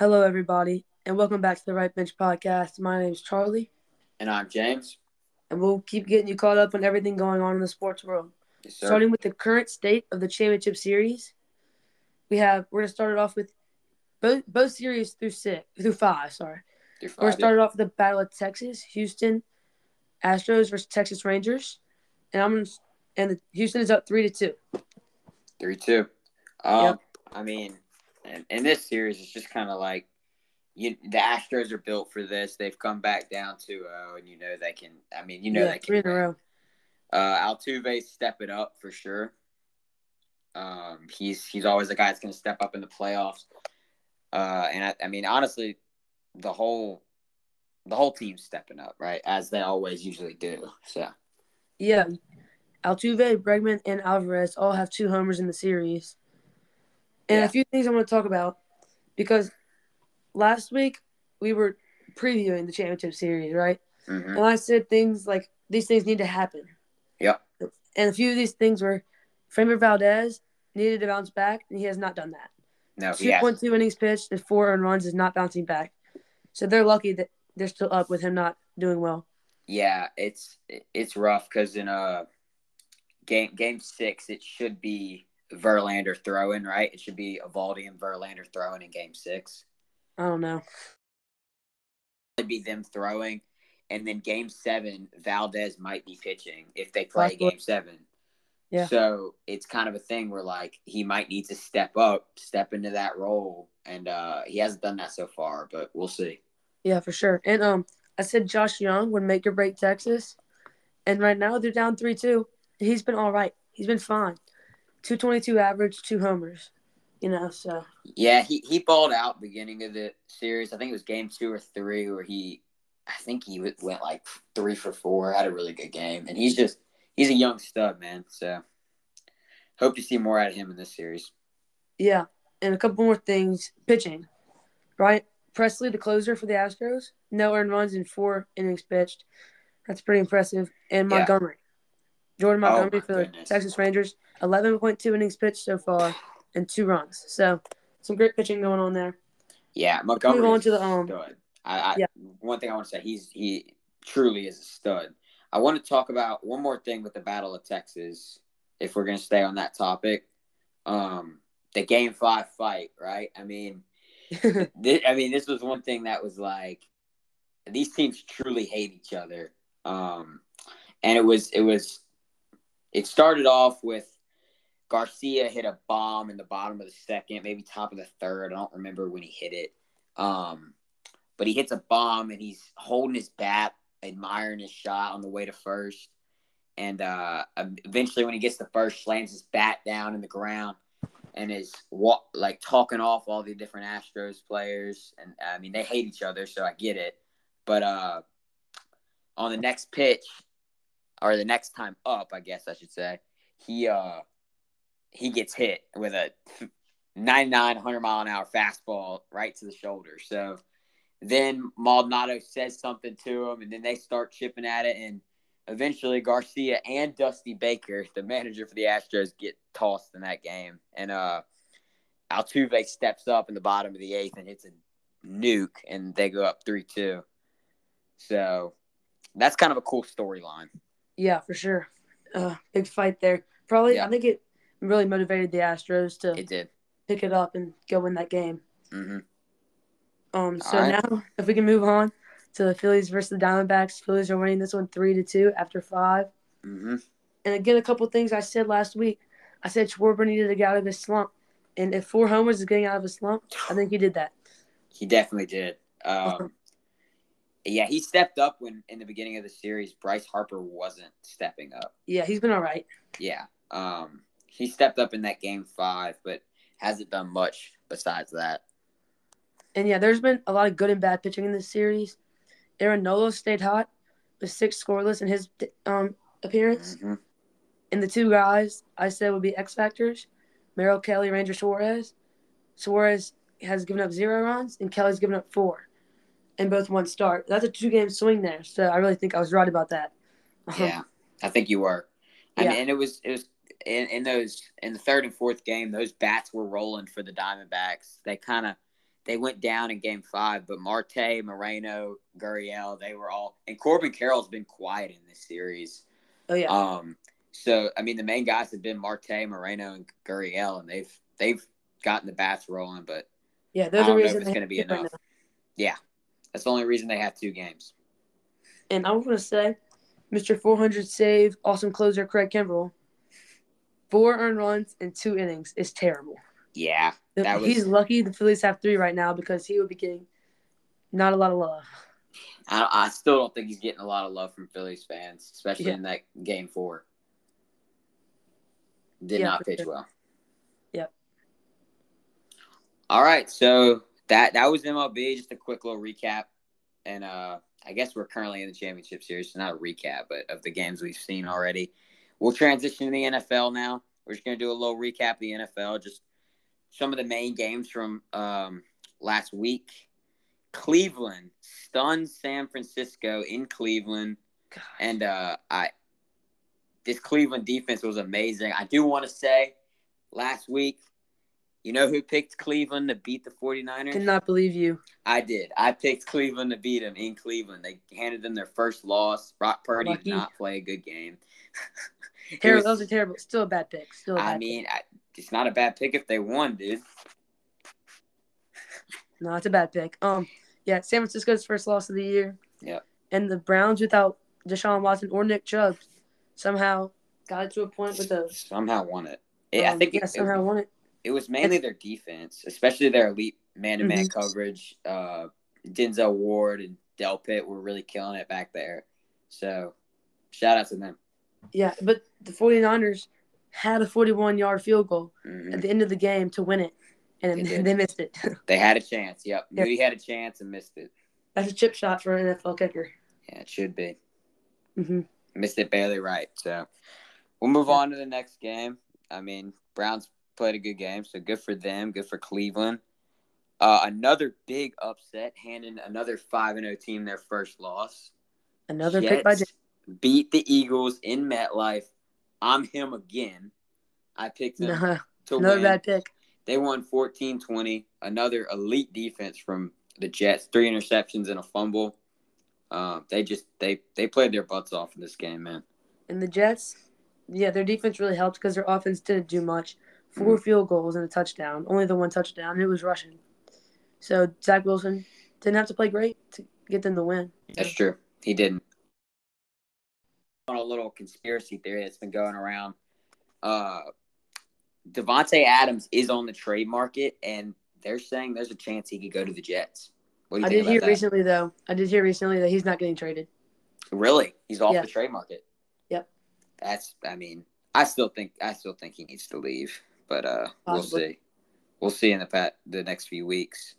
Hello, everybody, and welcome back to the Right Bench Podcast. My name is Charlie, And I'm James. and we'll keep getting you caught up on everything going on in the sports world. Yes. Starting with the current state of the championship series, we have we're gonna start it off with both both series through six through five. Sorry, You're we're gonna start it off with the battle of Texas, Houston, Astros versus Texas Rangers, and I'm gonna, and the, Houston is up three to two. Three two. Um, Yep. I mean, in, in this series, it's just kind of like you. The Astros are built for this. They've come back down 2-0, and you know they can. I mean, you know yeah, they three can. in a row. Uh, Altuve's stepping up for sure. Um, he's he's always the guy that's going to step up in the playoffs. Uh, and I, I mean, honestly, the whole the whole team's stepping up, right, as they always usually do. So Yeah, Altuve, Bregman, and Alvarez all have two homers in the series. And Yeah. a few things I want to talk about because last week we were previewing the championship series, right? mhm. And I said things like these things need to happen. Yeah. And a few of these things were Framber Valdez needed to bounce back, and he has not done that. no, he has 2.2 innings pitched and four earned runs is not bouncing back. So they're lucky that they're still up with him not doing well. Yeah, it's it's rough because in a game game six it should be Verlander throwing right. It should be Eovaldi and Verlander throwing in game six. I don't know. It'd be them throwing, and then game seven Valdez might be pitching if they play game seven. Yeah. So it's kind of a thing where like he might need to step up, step into that role, and uh he hasn't done that so far, but we'll see. Yeah, for sure. And um, I said Josh Jung would make or break Texas, and right now they're down three two. He's been all right. He's been fine. Two twenty two average, two homers. You know, so Yeah, he, he balled out beginning of the series. I think it was game two or three where he, I think he went like three for four. Had a really good game, and he's just he's a young stud, man. So hope to see more out of him in this series. yeah. And a couple more things. Pitching, right? Pressly, the closer for the Astros, no earned runs in four innings pitched. That's pretty impressive. And. Montgomery, Jordan Oh, Montgomery my for the. Texas Rangers, eleven point two innings pitched so far and two runs. So some great pitching going on there. Yeah, Montgomery. on is to the, um, stud. I, I yeah. one thing I want to say he's he truly is a stud. I want to talk about one more thing with the Battle of Texas, if we're gonna stay on that topic. Um, the Game Five fight, right? I mean. I mean, this was one thing that was like these teams truly hate each other. Um, and it was it was it started off with Garcia hit a bomb in the bottom of the second, maybe top of the third. I don't remember when he hit it. Um, but he hits a bomb and he's holding his bat, admiring his shot on the way to first. And uh, eventually, when he gets to first, slams his bat down in the ground and is like talking off all the different Astros players. And I mean, they hate each other, so I get it. But uh, on the next pitch, or the next time up, I guess I should say, he uh he gets hit with a 99 100 mile an hour fastball right to the shoulder. So then Maldonado says something to him, and then they start chipping at it, and eventually Garcia and Dusty Baker, the manager for the Astros, get tossed in that game, and uh, Altuve steps up in the bottom of the eighth and hits a nuke, and they go up three two. So that's kind of a cool storyline. Yeah, for sure. Uh, big fight there. Probably, Yeah. I think it really motivated the Astros to It did. pick it up and go win that game. hmm Um, so right. now, if we can move on to the Phillies versus the Diamondbacks, Phillies are winning this one three to two after five. hmm And again, a couple things I said last week. I said Schwarber needed to get out of his slump, and if four homers is getting out of a slump, I think he did that. He definitely did. Um, yeah, he stepped up when in the beginning of the series Bryce Harper wasn't stepping up. Yeah, he's been all right. Yeah, um, he stepped up in that game five, but hasn't done much besides that. And yeah, there's been a lot of good and bad pitching in this series. Aaron Nola stayed hot with six scoreless in his um, appearance. Mhm. And the two guys I said would be X factors Merrill Kelly, Ranger Suarez. Suarez has given up zero runs, and Kelly's given up four, and both one start. That's a two game swing there. So I really think I was right about that. Um, Yeah, I think you were. I Yeah. mean, and it was it was in, in those in the third and fourth game, those bats were rolling for the Diamondbacks. They kind of they went down in game five, but Marte, Moreno, Gurriel, they were all and Corbin Carroll's been quiet in this series. Oh yeah. Um so I mean the main guys have been Marte, Moreno, and Gurriel, and they've they've gotten the bats rolling, but yeah, I they're the don't know reason if it's gonna be to right enough. Yeah. That's the only reason they have two games. And I was going to say, Mr. 400 save, awesome closer Craig Kimbrel, four earned runs in two innings is terrible. Yeah. Was He's lucky the Phillies have three right now because he would be getting not a lot of love. I, I still don't think he's getting a lot of love from Phillies fans, especially Yeah. in that game four. Did Yeah, not pitch sure. well. Yep. All right, so that that was MLB. Just a quick little recap, and uh, I guess we're currently in the championship series, so not a recap, but of the games we've seen already. We'll transition to the NFL now. We're just gonna do a little recap of the NFL, just some of the main games from um, last week. Cleveland stunned San Francisco in Cleveland, God. and uh, I this Cleveland defense was amazing. I do want to say last week, you know who picked Cleveland to beat the 49ers? Cannot believe you. I did. I picked Cleveland to beat them in Cleveland. They handed them their first loss. Brock Purdy Lucky. did not play a good game. It Terrible. was- that was a terrible. Still a bad pick. Still a bad I mean, I, it's not a bad pick if they won, dude. No, it's a bad pick. Um, yeah, San Francisco's first loss of the year. Yep. And the Browns without Deshaun Watson or Nick Chubb somehow got it to a point with the. Somehow won it. It- I um, think yeah, it, somehow won it. It was mainly their defense, especially their elite man-to-man Mm-hmm. coverage. Uh, Denzel Ward and Del Pitt were really killing it back there. So, shout out to them. Yeah, but the 49ers had a 41 yard field goal Mhm. at the end of the game to win it, and They they, missed it. They had a chance. Yep, Yep. Moody had a chance and missed it. That's a chip shot for an NFL kicker. Yeah, it should be. hmm missed it barely right. So we'll move on to the next game. I mean, Browns played a good game, so good for them. Good for Cleveland. Uh, another big upset, handing another five and zero team their first loss. Another pick by Jets beat the Eagles in MetLife. I'm him again. I picked them Nah, to another win. bad pick. They won 14-20. Another elite defense from the Jets. Three interceptions and a fumble. Um, they just they they played their butts off in this game, man. And the Jets, yeah, their defense really helped because their offense didn't do much. 4 Mm-hmm. field goals and a touchdown. Only the one touchdown, and it was rushing. So Zach Wilson didn't have to play great to get them the win. That's true. He didn't. On a little conspiracy theory that's been going around, uh, Davante Adams is on the trade market, and they're saying there's a chance he could go to the Jets. What do you I did hear that? recently, though. I did hear recently that he's not getting traded. Really, he's off Yeah. the trade market. Yep. That's. I mean, I still think I still think he needs to leave, but uh, we'll see. We'll see in the pat the next few weeks.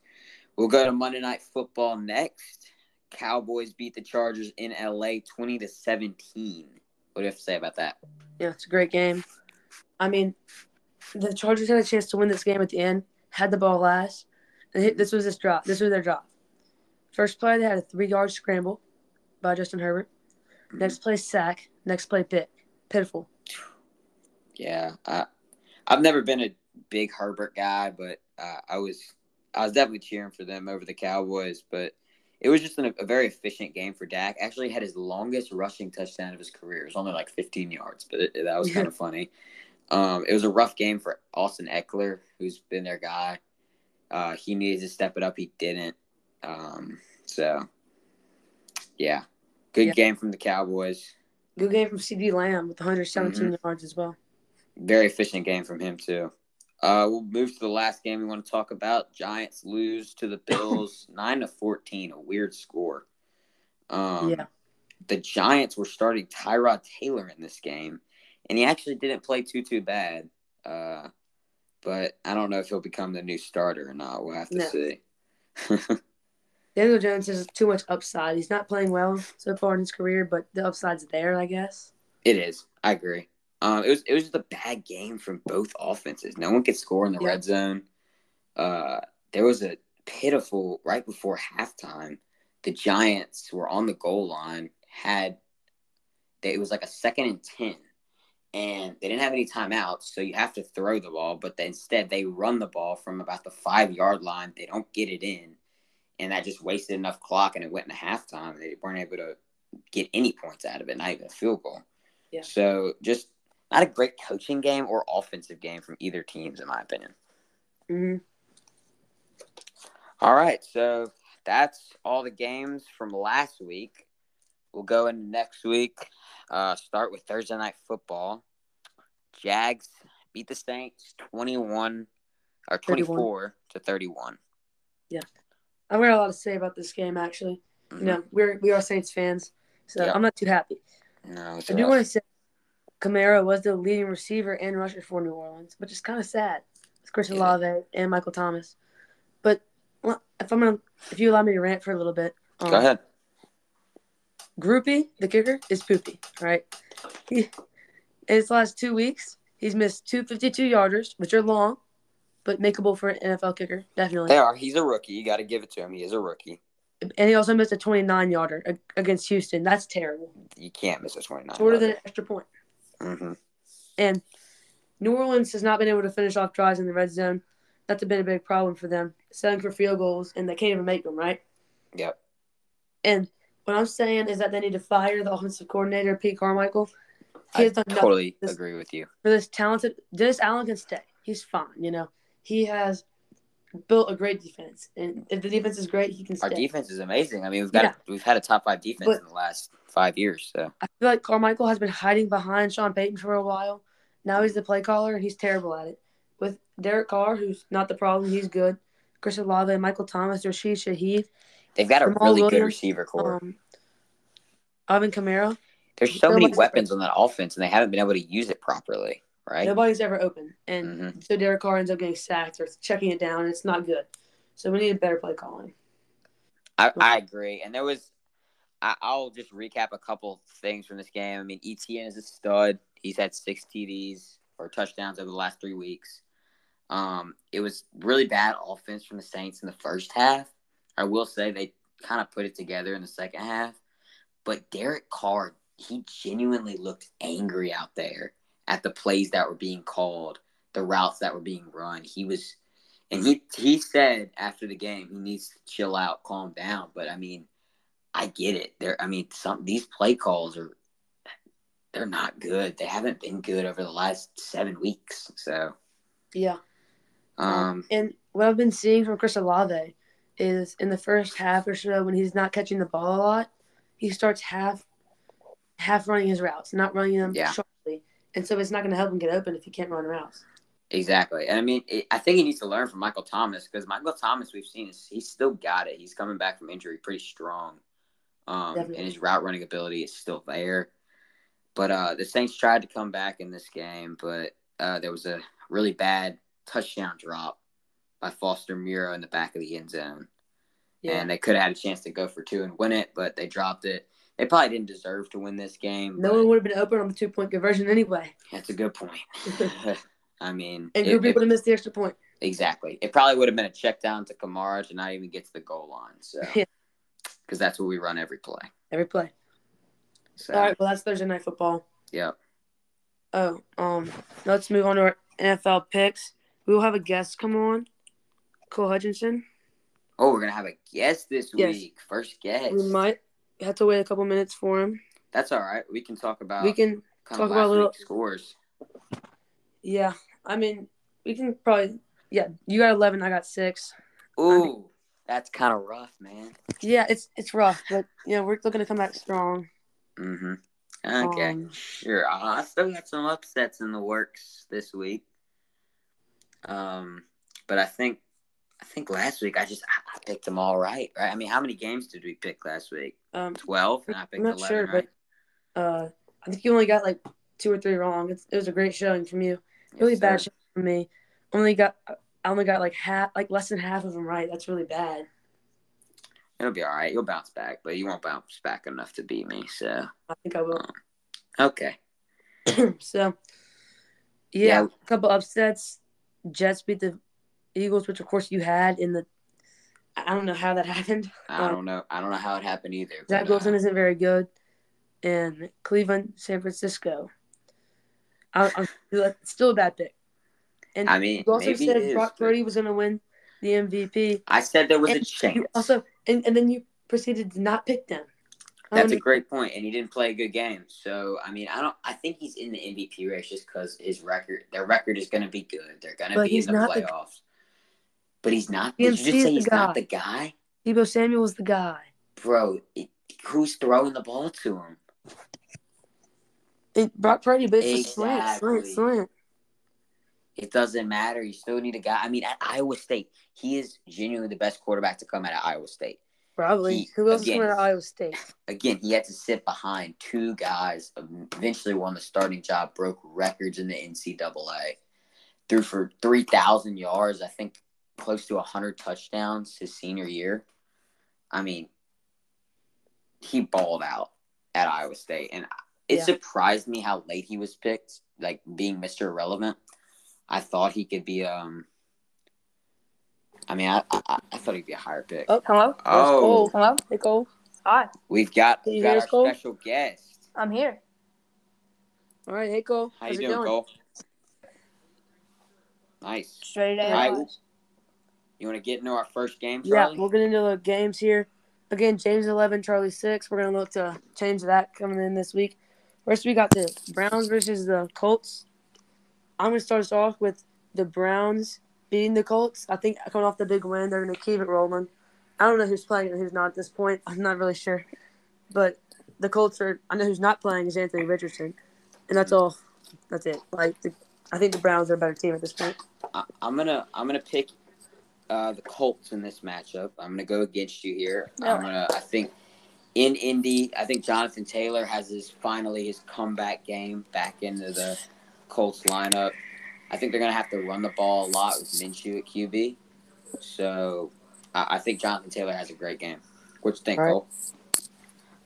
We'll go to Monday Night Football next. Cowboys beat the Chargers in LA, twenty to seventeen. What do you have to say about that? Yeah, it's a great game. I mean, the Chargers had a chance to win this game at the end, had the ball last. This was this drop. This was their drop. First play, they had a three yard scramble by Justin Herbert. Next play, sack. Next play, pick. Pitiful. Yeah, I, I've never been a big Herbert guy, but uh, I was I was definitely cheering for them over the Cowboys. But it was just an, a very efficient game for Dak. Actually, had his longest rushing touchdown of his career. It was only like 15 yards, but it, that was kind of funny. Um, it was a rough game for Austin Ekeler, who's been their guy. Uh, he needed to step it up. He didn't. Um, so, yeah, good Yeah. game from the Cowboys. Good game from CeeDee Lamb with 117 Mm-hmm. yards as well. Very efficient game from him too. Uh, we'll move to the last game we want to talk about. Giants lose to the Bills nine to fourteen, a weird score. Um, Yeah. The Giants were starting Tyrod Taylor in this game, and he actually didn't play too too bad. Uh, but I don't know if he'll become the new starter or not. We'll have to No. see. Daniel Jones has too much upside. He's not playing well so far in his career, but the upside's there, I guess. It is. I agree. Um, it was it was just a bad game from both offenses. No one could score in the Yeah. red zone. Uh, there was a pitiful right before halftime. The Giants were on the goal line. Had they, it was like a second and ten, and they didn't have any timeouts, so you have to throw the ball. But they, instead, they run the ball from about the five yard line. They don't get it in, and that just wasted enough clock, and it went into halftime. They weren't able to get any points out of it, not even a field goal. Yeah. So just not a great coaching game or offensive game from either teams, in my opinion. hmm All right, so that's all the games from last week. We'll go into next week. Uh, start with Thursday night football. Jags beat the Saints twenty-one or 31. twenty-four to thirty-one. Yeah, I've got a lot to say about this game. Actually, Mhm. you know, we're we are Saints fans, so Yeah. I'm not too happy. No, I do rough. want to say Kamara was the leading receiver and rusher for New Orleans, which is kind of sad. It's Chris Yeah. Olave and Michael Thomas. But if I'm gonna, if you allow me to rant for a little bit, um, Go ahead. Grupe, the kicker, is poopy. Right? He, in his last two weeks, he's missed two 52 yarders, which are long, but makeable for an NFL kicker, definitely. They are. He's a rookie. You got to give it to him. He is a rookie. And he also missed a 29 yarder against Houston. That's terrible. You can't miss a twenty-nine. Shorter than an extra point. Hmm And New Orleans has not been able to finish off drives in the red zone. That's been a big problem for them. Selling for field goals, and they can't even make them, right? Yep. And what I'm saying is that they need to fire the offensive coordinator, Pete Carmichael. He I totally this- agree with you. for this talented. Dennis Allen can stay. He's fine, you know. He has built a great defense, and if the defense is great, he can stay. Our defense is amazing. I mean, we've got Yeah. we've had a top five defense But- in the last five years. So I feel like Carmichael has been hiding behind Sean Payton for a while. Now he's the play caller, and he's terrible at it. With Derek Carr, who's not the problem, he's good. Chris Olave, Michael Thomas, Rashid Shaheed, they've got a Jamal really good receiver core. um, Alvin Kamara. There's so many weapons on that offense, and they haven't been able to use it properly. Right? Nobody's ever open, and Mhm. so Derek Carr ends up getting sacked or checking it down, and it's not good. So we need a better play calling. I, I agree. And there was, I, I'll just recap a couple things from this game. I mean, ETN is a stud. He's had six TDs or touchdowns over the last three weeks. Um, it was really bad offense from the Saints in the first half. I will say they kind of put it together in the second half. But Derek Carr, he genuinely looked angry out there at the plays that were being called, the routes that were being run. He was and he he said after the game he needs to chill out, calm down. But I mean, I get it. There, I mean, some these play calls are they're not good. They haven't been good over the last seven weeks. So, Yeah. um, And what I've been seeing from Chris Olave is in the first half or so, when he's not catching the ball a lot, he starts half half running his routes, not running them Yeah. sharply. And so it's not going to help him get open if he can't run routes. exactly. And I mean, it, I think he needs to learn from Michael Thomas because Michael Thomas we've seen is he's still got it. He's coming back from injury pretty strong, um, and his route running ability is still there. But uh, the Saints tried to come back in this game, but uh, there was a really bad touchdown drop by Foster Moreau in the back of the end zone. and they could have had a chance to go for two and win it, but they dropped it. They probably didn't deserve to win this game. no one would have been open on the two point conversion anyway. That's a good point. I mean, And Grupe it- would have missed the extra point. exactly. It probably would have been a check down to Kamara to not even get to the goal line. So, Yeah. because that's what we run every play. Every play. So, All right, well, that's Thursday Night Football. yeah. Oh, um, let's move on to our NFL picks. We will have a guest come on, Cole Hutchinson. Oh, we're gonna have a guest this Yes. week. First guest. We might have to wait a couple minutes for him. That's all right. We can talk about we can, talk about little- scores. yeah. I mean, we can probably, yeah. You got eleven, I got six. Ooh, that's kind of rough, man. Yeah, it's it's rough, but you know we're looking to come back strong. Mm-hmm. Okay. Um, Sure. I I still got some upsets in the works this week. Um, but I think I think last week I just I picked them all right. Right. I mean, how many games did we pick last week? Um, Twelve, and I picked I'm not eleven. sure, right? but uh, I think you only got like two or three wrong. It's, it was a great showing from you. Really Yes, bad showing from me. Only got I only got like half, like less than half of them right. That's really bad. It'll be all right. You'll bounce back, but you won't bounce back enough to beat me. So I think I will. okay. so, yeah, Yeah. a couple upsets. Jets beat the Eagles, which of course you had in the. I don't know how that happened. I Um, don't know. I don't know how it happened either. Zach Wilson uh, isn't very good, and Cleveland, San Francisco. I, I'm still a bad pick. And I mean, you also said is, Brock Purdy was going to win the MVP. I said there was a chance. You also, and, and then you proceeded to not pick them. That's a great point, and he didn't play a good game. So I mean, I don't. I think he's in the MVP race just because his record, their record is going to be good. They're going to be in he's the not the- playoffs. But he's not. Did you just say he's guy. not the guy, Deebo Samuel was the guy. bro? It, who's throwing the ball to him? And Brock Purdy, but it's just slant, slant, Exactly. slant. It doesn't matter. You still need a guy. I mean, at Iowa State, he is genuinely the best quarterback to come out of Iowa State. Probably. He- Who else is again, coming out of Iowa State? Again, he had to sit behind two guys. Eventually, won the starting job, broke records in the NCAA, threw for three thousand yards. I think close to hundred touchdowns his senior year. I mean, he balled out at Iowa State, and it Yeah. surprised me how late he was picked, like being Mister Irrelevant. I thought he could be. Um, I mean, I, I I thought he'd be a higher pick. Oh. Hello? Oh, Cole. Hello? Hey, Cole. Hi, we've got, Can we've got our Cole? special guest. I'm here. All right. Hey, Cole. How How's you it doing, going? Cole? Nice. Straight ready to All right. You want to get into our first game, Yeah, we'll get into the games here. Again, James 11, Charlie 6. We're going to look to change that coming in this week. First, we got the Browns versus the Colts. I'm going to start us off with the Browns beating the Colts. I think coming off the big win, they're going to keep it rolling. I don't know who's playing and who's not at this point. I'm not really sure. But the Colts are, I know who's not playing is Anthony Richardson. And that's all. That's it. Like, the, I think the Browns are a better team at this point. I, I'm gonna I'm gonna pick uh, the Colts in this matchup. I'm gonna go against you here. I'm gonna I think in Indy, I think Jonathan Taylor has his finally his comeback game back into the Colts lineup. I think they're gonna have to run the ball a lot with Minshew at QB. So I, I think Jonathan Taylor has a great game. What you think, right. Cole?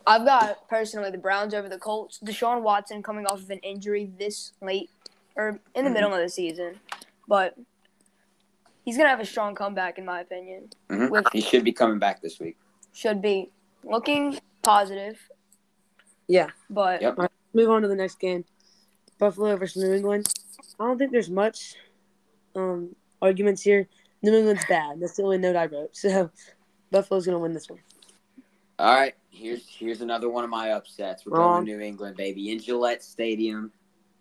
I've got personally the Browns over the Colts. Deshaun Watson coming off of an injury this late or in the Mhm. middle of the season, but he's gonna have a strong comeback in my opinion. Mhm. With He should be coming back this week. should be looking positive, Yeah. but Yep. move on to the next game. Buffalo versus New England. I don't think there's much um, arguments here. New England's bad. That's the only note I wrote. So Buffalo's gonna win this one. All right, here's here's another one of my upsets. We're Wrong. going to New England, baby, in Gillette Stadium.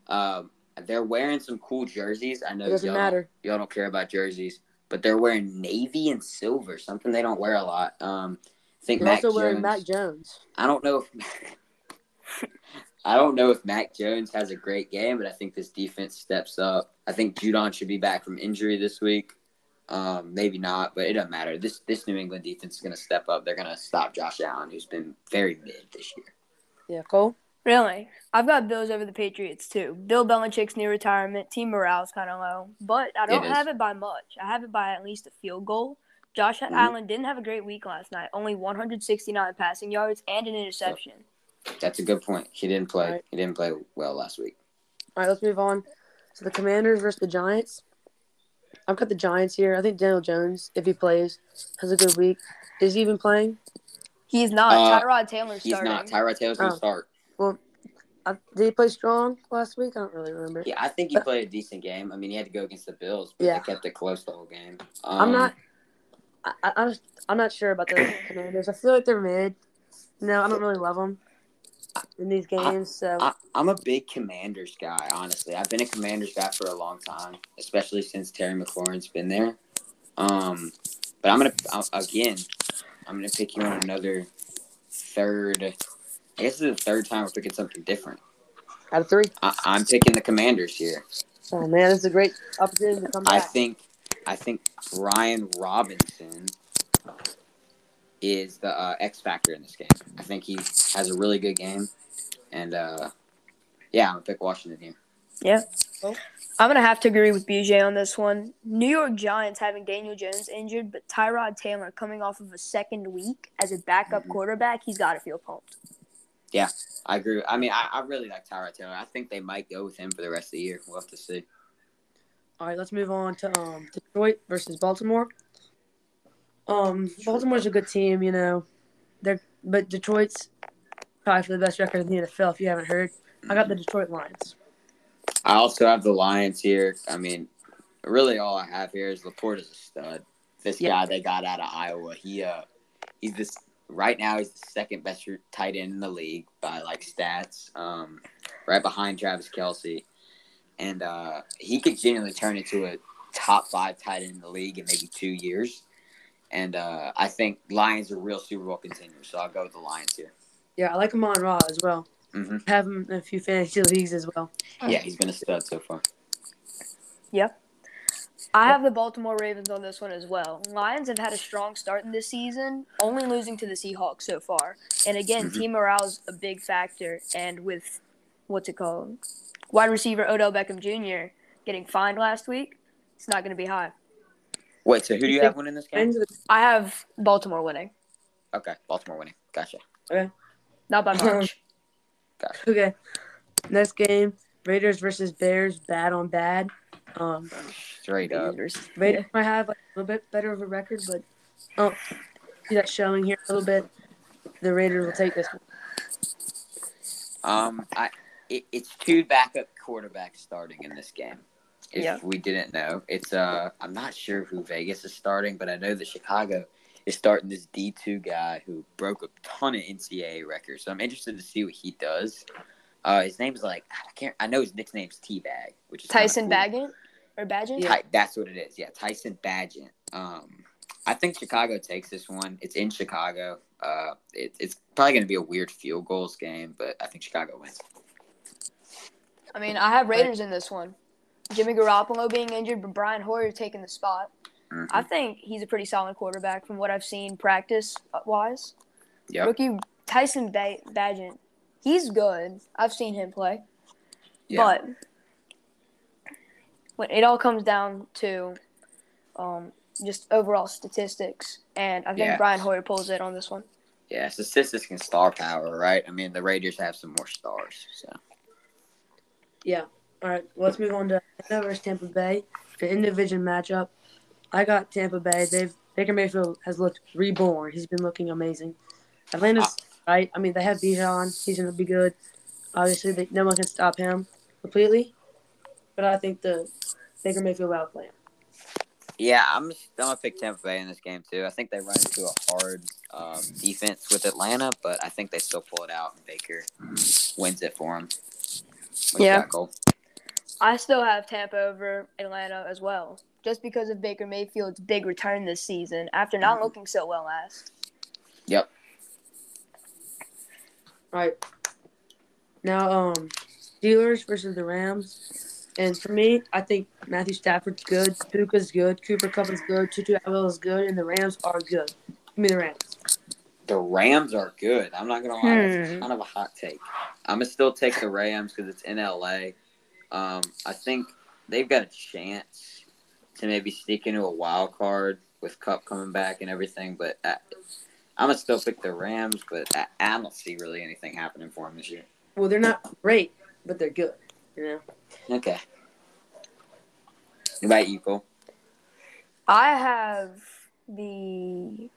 Um, they're wearing some cool jerseys. I know It doesn't y'all, matter. y'all don't care about jerseys, but they're wearing navy and silver, something they don't wear a lot. Um, I think They're Mac also wearing Mac Jones. I don't know if I don't know if Mac Jones has a great game, but I think this defense steps up. I think Judon should be back from injury this week. Um, maybe not, but it doesn't matter. This this New England defense is going to step up. They're going to stop Josh Allen, who's been very mid this year. Yeah, Cole. Really, I've got Bills over the Patriots too. Bill Belichick's near retirement. Team morale's kind of low, but I don't It is. have it by much. I have it by at least a field goal. Josh Mhm. Allen didn't have a great week last night. Only 169 passing yards and an interception. That's a good point. He didn't play. Right. He didn't play well last week. All right, let's move on to the Commanders versus the Giants. I've got the Giants here. I think Daniel Jones, if he plays, has a good week. Is he even playing? He's not. Uh, Tyrod Taylor's He's starting. not. Tyrod Taylor's going to Oh. Start. I, did he play strong last week? I don't really remember. Yeah, I think he played a decent game. I mean, he had to go against the Bills, but Yeah. they kept it close the whole game. Um, I'm not. I, I, I'm just- I'm not sure about the Commanders. I feel like they're mid. No, I don't really love them in these games. So I, I'm a big Commanders guy, honestly. I've been a Commanders guy for a long time, especially since Terry McLaurin's been there. Um, but I'm gonna I- again, I'm gonna pick you on another third. I guess this is the third time we're picking something different. out of three. I, I'm picking the Commanders here. Oh man, this is a great opportunity to come back. I think I think Brian Robinson is the uh, X factor in this game. I think he has a really good game, and uh, yeah, I'm gonna pick Washington here. Yeah. I'm gonna have to agree with BJ on this one. New York Giants having Daniel Jones injured, but Tyrod Taylor coming off of a second week as a backup Mhm. quarterback, he's got to feel pumped. I agree. I mean, I, I really like Tyrod Taylor. I think they might go with him for the rest of the year. We'll have to see. All right, let's move on to um, Detroit versus Baltimore. Um, Baltimore's a good team, you know. They're but Detroit's probably for the best record in the NFL. If you haven't heard, I got the Detroit Lions. I also have the Lions here. I mean, really, all I have here is LaPorta is a stud. This Yeah. guy they got out of Iowa, he uh, he's this right now. He's the second best tight end in the league by like stats, um, right behind Travis Kelce, and uh, he could genuinely turn into a top five tight end in the league in maybe two years. And uh, I think Lions are real Super Bowl contenders, so I'll go with the Lions here. Yeah, I like him on Raw as well. hmm Have him in a few fantasy leagues as well. Yeah, he's been a stud so far. I have the Baltimore Ravens on this one as well. Lions have had a strong start in this season, only losing to the Seahawks so far. And again, Mhm. team morale's a big factor. And with what's it called, wide receiver Odell Beckham Jr. getting fined last week, it's not going to be high. Wait, so who do you have winning this game? I have Baltimore winning, Okay, Baltimore winning. Gotcha. Okay. Not by much. Okay. Next game, Raiders versus Bears, bad on bad. Um, Straight up. Raiders might have like, a little bit better of a record, but oh, see that showing here a little bit. The Raiders will take this one. Um, I it, it's two backup quarterbacks starting in this game. If Yeah. we didn't know, it's uh, I'm not sure who Vegas is starting, but I know that Chicago is starting this D two guy who broke a ton of NCAA records. So I'm interested to see what he does. Uh, his name's like I can't. I know his nickname's Teabag, which is Tyson cool. Baggett or Badgett? Yeah. Ty- that's what it is. Yeah, Tyson Badgett. Um, I think Chicago takes this one. It's in Chicago. Uh, it, it's probably going to be a weird field goals game, but I think Chicago wins. I mean, I have Raiders in this one. Jimmy Garoppolo being injured, but Brian Hoyer taking the spot. Mhm. I think he's a pretty solid quarterback from what I've seen practice wise. Yep. Rookie Tyson ba- Badgett, he's good. I've seen him play, Yeah. but when it all comes down to um, just overall statistics, and I think Yeah. Brian Hoyer pulls it on this one. Yeah, statistics and star power, right? I mean, the Raiders have some more stars. So Yeah. All right. Let's move on to Atlanta versus Tampa Bay. The in division matchup. I got Tampa Bay. They've Baker Mayfield has looked reborn. He's been looking amazing. Atlanta's right. I mean, they have Bijan. He's going to be good. Obviously, they, no one can stop him completely. But I think the Baker Mayfield will outplay him. yeah, I'm just, I'm gonna pick Tampa Bay in this game too. I think they run into a hard um, defense with Atlanta, but I think they still pull it out. and Baker wins it for them. Yeah. Cole. I still have Tampa over Atlanta as well, just because of Baker Mayfield's big return this season after not looking so well last. Yep. All right. Now, um, Steelers versus the Rams. And for me, I think Matthew Stafford's good. Puka's good. Cooper Kupp is good. Tutu Atwell is good. And the Rams are good. Give me the Rams. The Rams are good. I'm not gonna lie, it's Hmm. kind of a hot take. I'm gonna still take the Rams because it's in LA. Um, I think they've got a chance to maybe sneak into a wild card with Cup coming back and everything. But I, I'm gonna still pick the Rams. But I, I don't see really anything happening for them this year. Well, they're not great, but they're good. You know? Okay. What about you, Cole? I have the.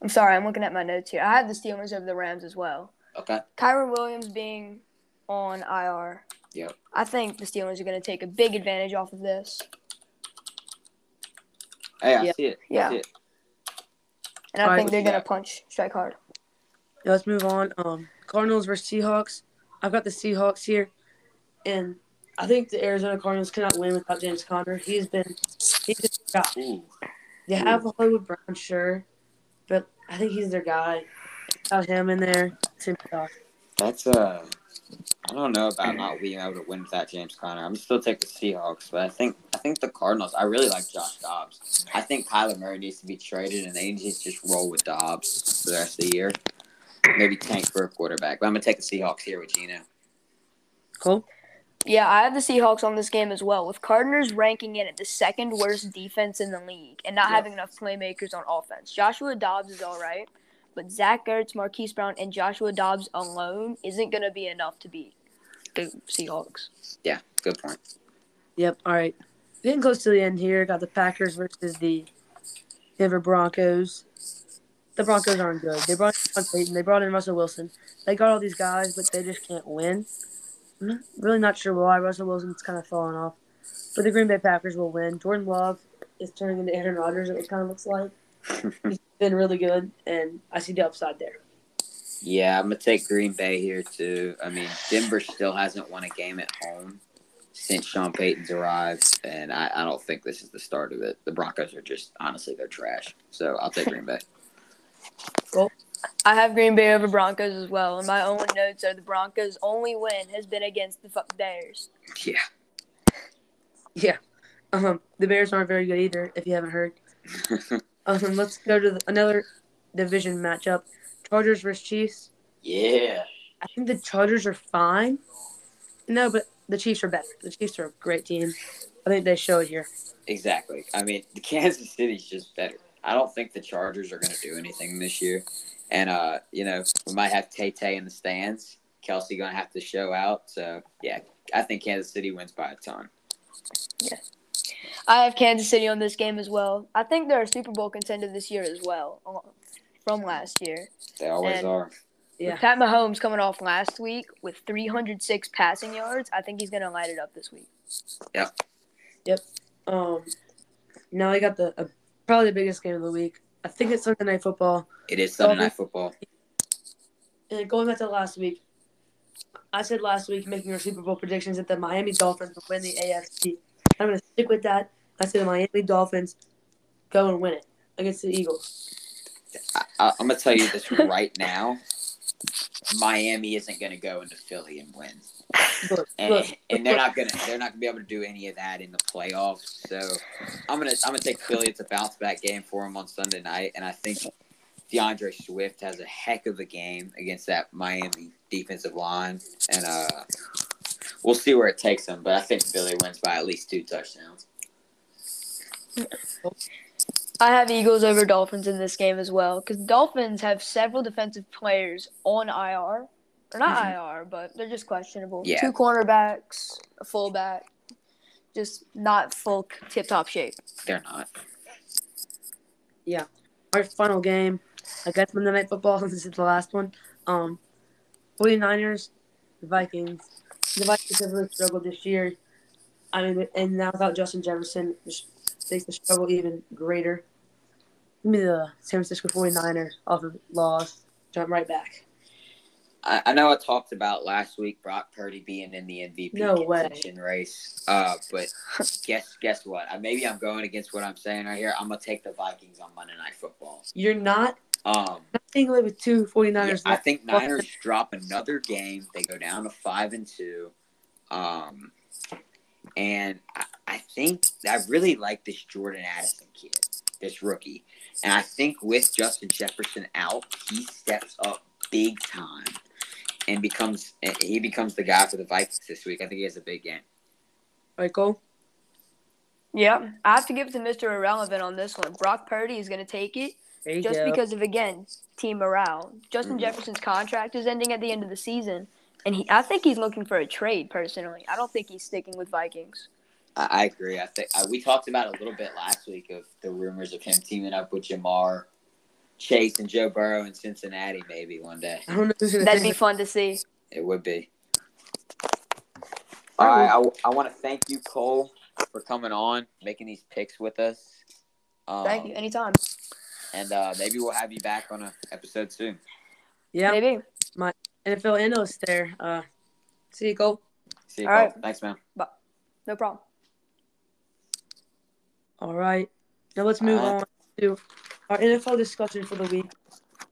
I'm sorry, I'm looking at my notes here. I have the Steelers over the Rams as well. Okay. Kyren Williams being on IR. Yep. I think the Steelers are going to take a big advantage off of this. Hey, I Yeah. see it. I Yeah. see it. And I All right, think what they're going to punch strike hard. Now let's move on. Um, Cardinals versus Seahawks. I've got the Seahawks here, and I think the Arizona Cardinals cannot win without James Conner. He's been he's just. Ooh. They have Hollywood Brown, sure, but I think he's their guy. Without him in there, it's gonna be tough. That's uh, I don't know about not being able to win without James Conner. I'm still take the Seahawks, but I think I think the Cardinals. I really like Josh Dobbs. I think Kyler Murray needs to be traded, and they need to just roll with Dobbs for the rest of the year. Maybe tank for a quarterback. But I'm gonna take the Seahawks here with Gino. Cole. Yeah, I have the Seahawks on this game as well, with Cardinals ranking in at the second worst defense in the league and not Yeah. having enough playmakers on offense. Joshua Dobbs is all right, but Zach Ertz, Marquise Brown, and Joshua Dobbs alone isn't going to be enough to beat the Seahawks. Yeah, good point. Yep. All right. Getting close to the end here. Got the Packers versus the Denver Broncos. The Broncos aren't good. They brought in Sean Payton. They brought in Russell Wilson. They got all these guys, but they just can't win. Really not sure why Russell Wilson's kind of fallen off. But the Green Bay Packers will win. Jordan Love is turning into Aaron Rodgers, it kind of looks like. He's been really good, and I see the upside there. Yeah, I'm gonna take Green Bay here too. I mean, Denver still hasn't won a game at home since Sean Payton's arrived, and I, I don't think this is the start of it. The Broncos are just honestly they're trash. So I'll take Green Bay. I have Green Bay over Broncos as well, and my only notes are the Broncos' only win has been against the fuck Bears. Yeah. Yeah. Um, the Bears aren't very good either, if you haven't heard. Um, let's go to the, another division matchup Chargers versus Chiefs. yeah. I think the Chargers are fine. No, but the Chiefs are better. The Chiefs are a great team. I think they show it here. Exactly. I mean, the Kansas City's just better. I don't think the Chargers are going to do anything this year. And, uh, you know, we might have Tay Tay in the stands. Kelce going to have to show out. So, yeah, I think Kansas City wins by a ton. Yeah. I have Kansas City on this game as well. I think they're a Super Bowl contender this year as well, uh, from last year. They always And- are. Yeah. With Pat Mahomes coming off last week with 306 passing yards, I think he's going to light it up this week. Yep. Yep. Um, now I got the uh, probably the biggest game of the week. I think it's Sunday Night Football. It is Sunday Night Football. And going back to last week, I said last week making our Super Bowl predictions that the Miami Dolphins would win the AFC. I'm going to stick with that. I said the Miami Dolphins go and win it against the Eagles. I, I, I'm going to tell you this right now. Miami isn't going to go into Philly and win. And, and they're not gonna they're not gonna be able to do any of that in the playoffs. So I'm gonna I'm gonna take Philly. It's a bounce back game for them on Sunday night, and I think D'Andre Swift has a heck of a game against that Miami defensive line, and uh, we'll see where it takes them. But I think Philly wins by at least two touchdowns. I have Eagles over Dolphins in this game as well because Dolphins have several defensive players on IR. Or not IR, but they're just questionable. Yeah. Two cornerbacks, a fullback, just not full tip top shape. They're not. Yeah, our final game I against Monday Night Football. This is the last one. Um, 49ers, the Vikings. The Vikings have really struggled this year. I mean, and now without Justin Jefferson, just makes the struggle even greater. Give me the San Francisco 49ers off of loss. Jump right back. I, I know I talked about last week Brock Purdy being in the MVP No way. contention race. Uh, but guess guess what? Uh, maybe I'm going against what I'm saying right here. I'm gonna take the Vikings on Monday Night Football. You're not Um, nothing with two 49ers. yeah, I think Niners drop another game. They go down to five and two. Um, and I, I think I really like this Jordan Addison kid, this rookie. And I think with Justin Jefferson out, he steps up big time and becomes he becomes the guy for the Vikings this week. I think he has a big game. Michael. Cole? Yeah, I have to give it to Mr. Irrelevant on this one. Brock Purdy is going to take it just go. because of again team morale. Justin Mhm. Jefferson's contract is ending at the end of the season, and he I think he's looking for a trade. Personally, I don't think he's sticking with Vikings. I, I agree. I think uh, we talked about a little bit last week of the rumors of him teaming up with Ja'Marr Chase and Joe Burrow in Cincinnati. Maybe one day. I don't know who's going That'd be fun to see. It would be. All right, I, I want to thank you, Cole, for coming on, making these picks with us. Um, Thank you. Anytime. And uh, maybe we'll have you back on a episode soon. Yeah, Maybe. NFL analyst there. Uh, see you, Cole. See you, All Cole. right. Thanks, man. Bye. No problem. All right. Now let's move Uh, on to our NFL discussion for the week.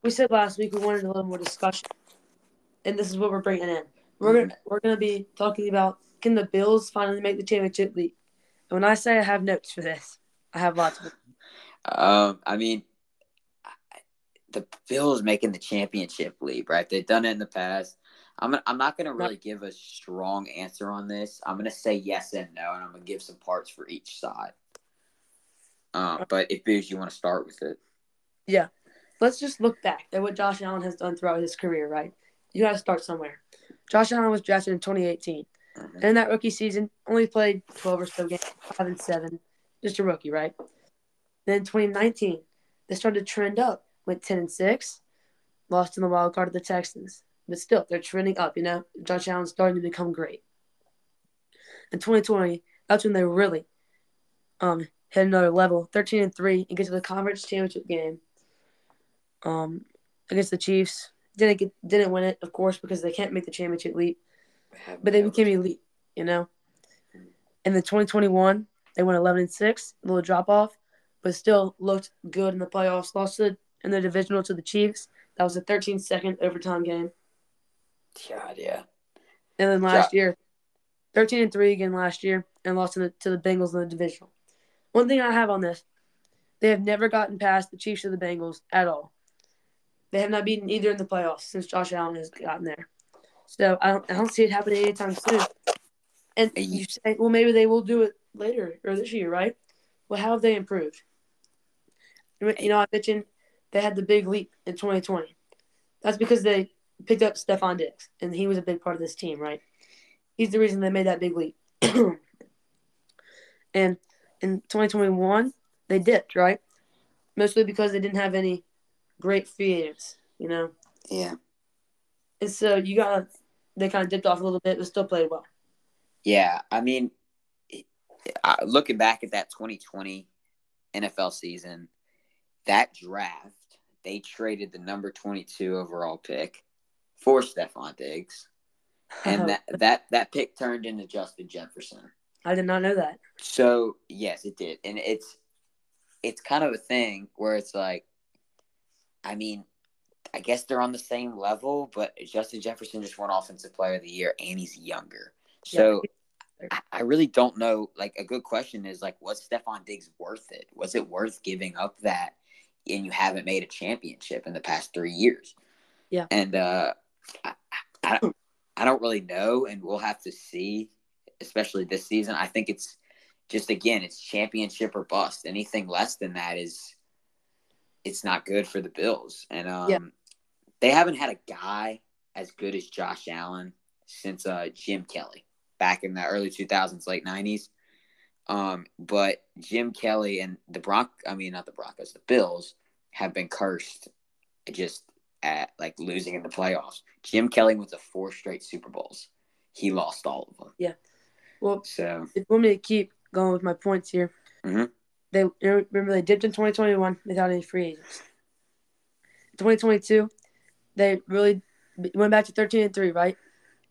We said last week we wanted a little more discussion, and this is what we're bringing in. We're gonna we're gonna be talking about can the Bills finally make the championship league? And when I say I have notes for this, I have lots of them. Um, I mean, I- the Bills making the championship leap, right? They've done it in the past. I'm I'm not gonna really give a strong answer on this. I'm gonna say yes and no, and I'm gonna give some parts for each side. Um, but if Booze, you want to start with it, Yeah. Let's just look back at what Josh Allen has done throughout his career. Right, you got to start somewhere. Josh Allen was drafted in 2018. Mhm. And in that rookie season, only played 12 or so games, five and seven, just a rookie, right? Then 2019, they started to trend up, went 10 and six, lost in the wild card to the Texans. but still, they're trending up. You know, Josh Allen's starting to become great. In 2020, that's when they really um hit another level, 13 and three, and get to the conference championship game. Um, against the Chiefs, didn't get didn't win it, of course, because they can't make the championship leap, but they became elite. You know, in the 2021, they went 11 and six, a little drop off, but still looked good in the playoffs. Lost it in the divisional to the Chiefs. That was a 13 second overtime game. God, yeah. And then last year, 13 and 3 again last year, and lost to the, to the Bengals in the divisional. One thing I have on this they have never gotten past the Chiefs or the Bengals at all. They have not beaten either in the playoffs since Josh Allen has gotten there. So I don't, I don't see it happening anytime soon. And you say, well, maybe they will do it later or this year, right? Well, how have they improved? You know, I mentioned they had the big leap in 2020. That's because they picked up Stefon Diggs, and he was a big part of this team, right? He's the reason they made that big leap. and in 2021, they dipped, right? Mostly because they didn't have any great free agents, you know? Yeah. And so you got they kind of dipped off a little bit, but still played well. Yeah. I mean, looking back at that 2020 NFL season, that draft, they traded the number 22 overall pick for Stefon Diggs. And oh. that, that, that pick turned into Justin Jefferson. I did not know that. So yes, it did, and it's it's kind of a thing where it's like, I mean, I guess they're on the same level, but Justin Jefferson just won Offensive Player of the Year, and he's younger. So yeah. I, I really don't know. Like a good question is like, was Stefon Diggs worth it? Was it worth giving up that? And you haven't made a championship in the past three years. Yeah, and uh, I, I, I don't really know, and we'll have to see especially this season. I think it's just again, it's championship or bust. Anything less than that is it's not good for the Bills. And um, yeah. they haven't had a guy as good as Josh Allen since uh, Jim Kelly back in the early 2000s, late 90s. Um, but Jim Kelly and the Bronc, I mean, not the Broncos, the Bills have been cursed just at like losing in the playoffs. Jim Kelly went to four straight Super Bowls. He lost all of them. Yeah. Well, so if you want me to keep going with my points here, mm-hmm. they remember they dipped in 2021 without any free agents. 2022, they really went back to 13 and three, right?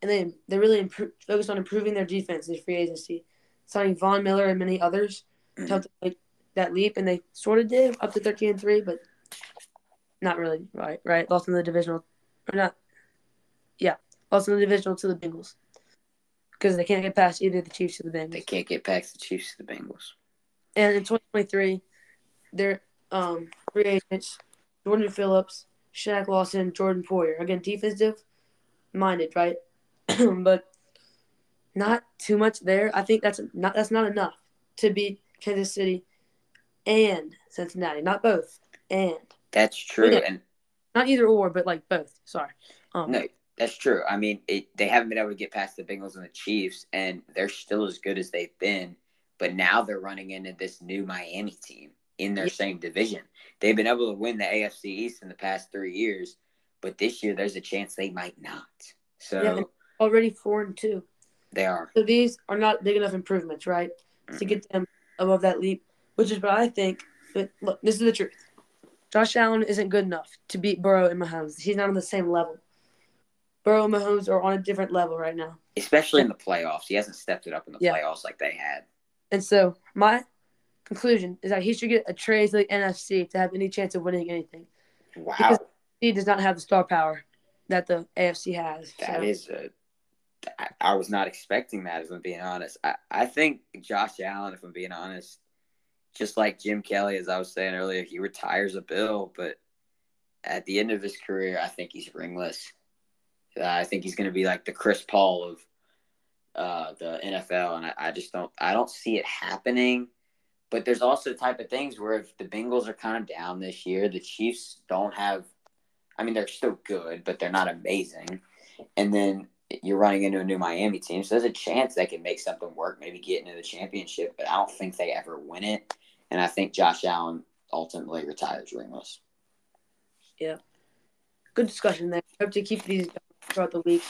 And then they really improved, focused on improving their defense, their free agency, signing Von Miller and many others mm-hmm. to help make that leap. And they sort of did up to 13 and three, but not really, right? Right? Lost in the divisional, or not? Yeah, lost in the divisional to the Bengals because they can't get past either the Chiefs or the Bengals. They can't get past the Chiefs or the Bengals. And in 2023, their um, free agents Jordan Phillips, Shaq Lawson, Jordan Poyer. Again, defensive minded, right? but not too much there. I think that's not that's not enough to beat Kansas City and Cincinnati. Not both. And that's true. And not either or, but like both. Sorry. Um, no, that's true. I mean, it, they haven't been able to get past the Bengals and the Chiefs, and they're still as good as they've been. But now they're running into this new Miami team in their yeah. same division. They've been able to win the AFC East in the past three years, but this year there's a chance they might not. So yeah, already four and two. They are. So these are not big enough improvements, right, mm-hmm. to get them above that leap. Which is what I think. But look, this is the truth. Josh Allen isn't good enough to beat Burrow and Mahomes. He's not on the same level. Burrow and Mahomes are on a different level right now. Especially in the playoffs. He hasn't stepped it up in the yeah. playoffs like they had. And so my conclusion is that he should get a trade to the NFC to have any chance of winning anything. Wow. Because he does not have the star power that the AFC has. That so. is a I was not expecting that, if I'm being honest. I, I think Josh Allen, if I'm being honest, just like Jim Kelly, as I was saying earlier, he retires a bill, but at the end of his career, I think he's ringless. Uh, I think he's going to be like the Chris Paul of uh, the NFL, and I, I, just don't I don't see it happening. But there's also the type of things where if the Bengals are kind of down this year, the Chiefs don't have. I mean, they're still good, but they're not amazing. And then you're running into a new Miami team, so there's a chance they can make something work, maybe get into the championship. But I don't think they ever win it, and I think Josh Allen ultimately retires ringless. Yeah, good discussion there. Hope to keep these throughout the week.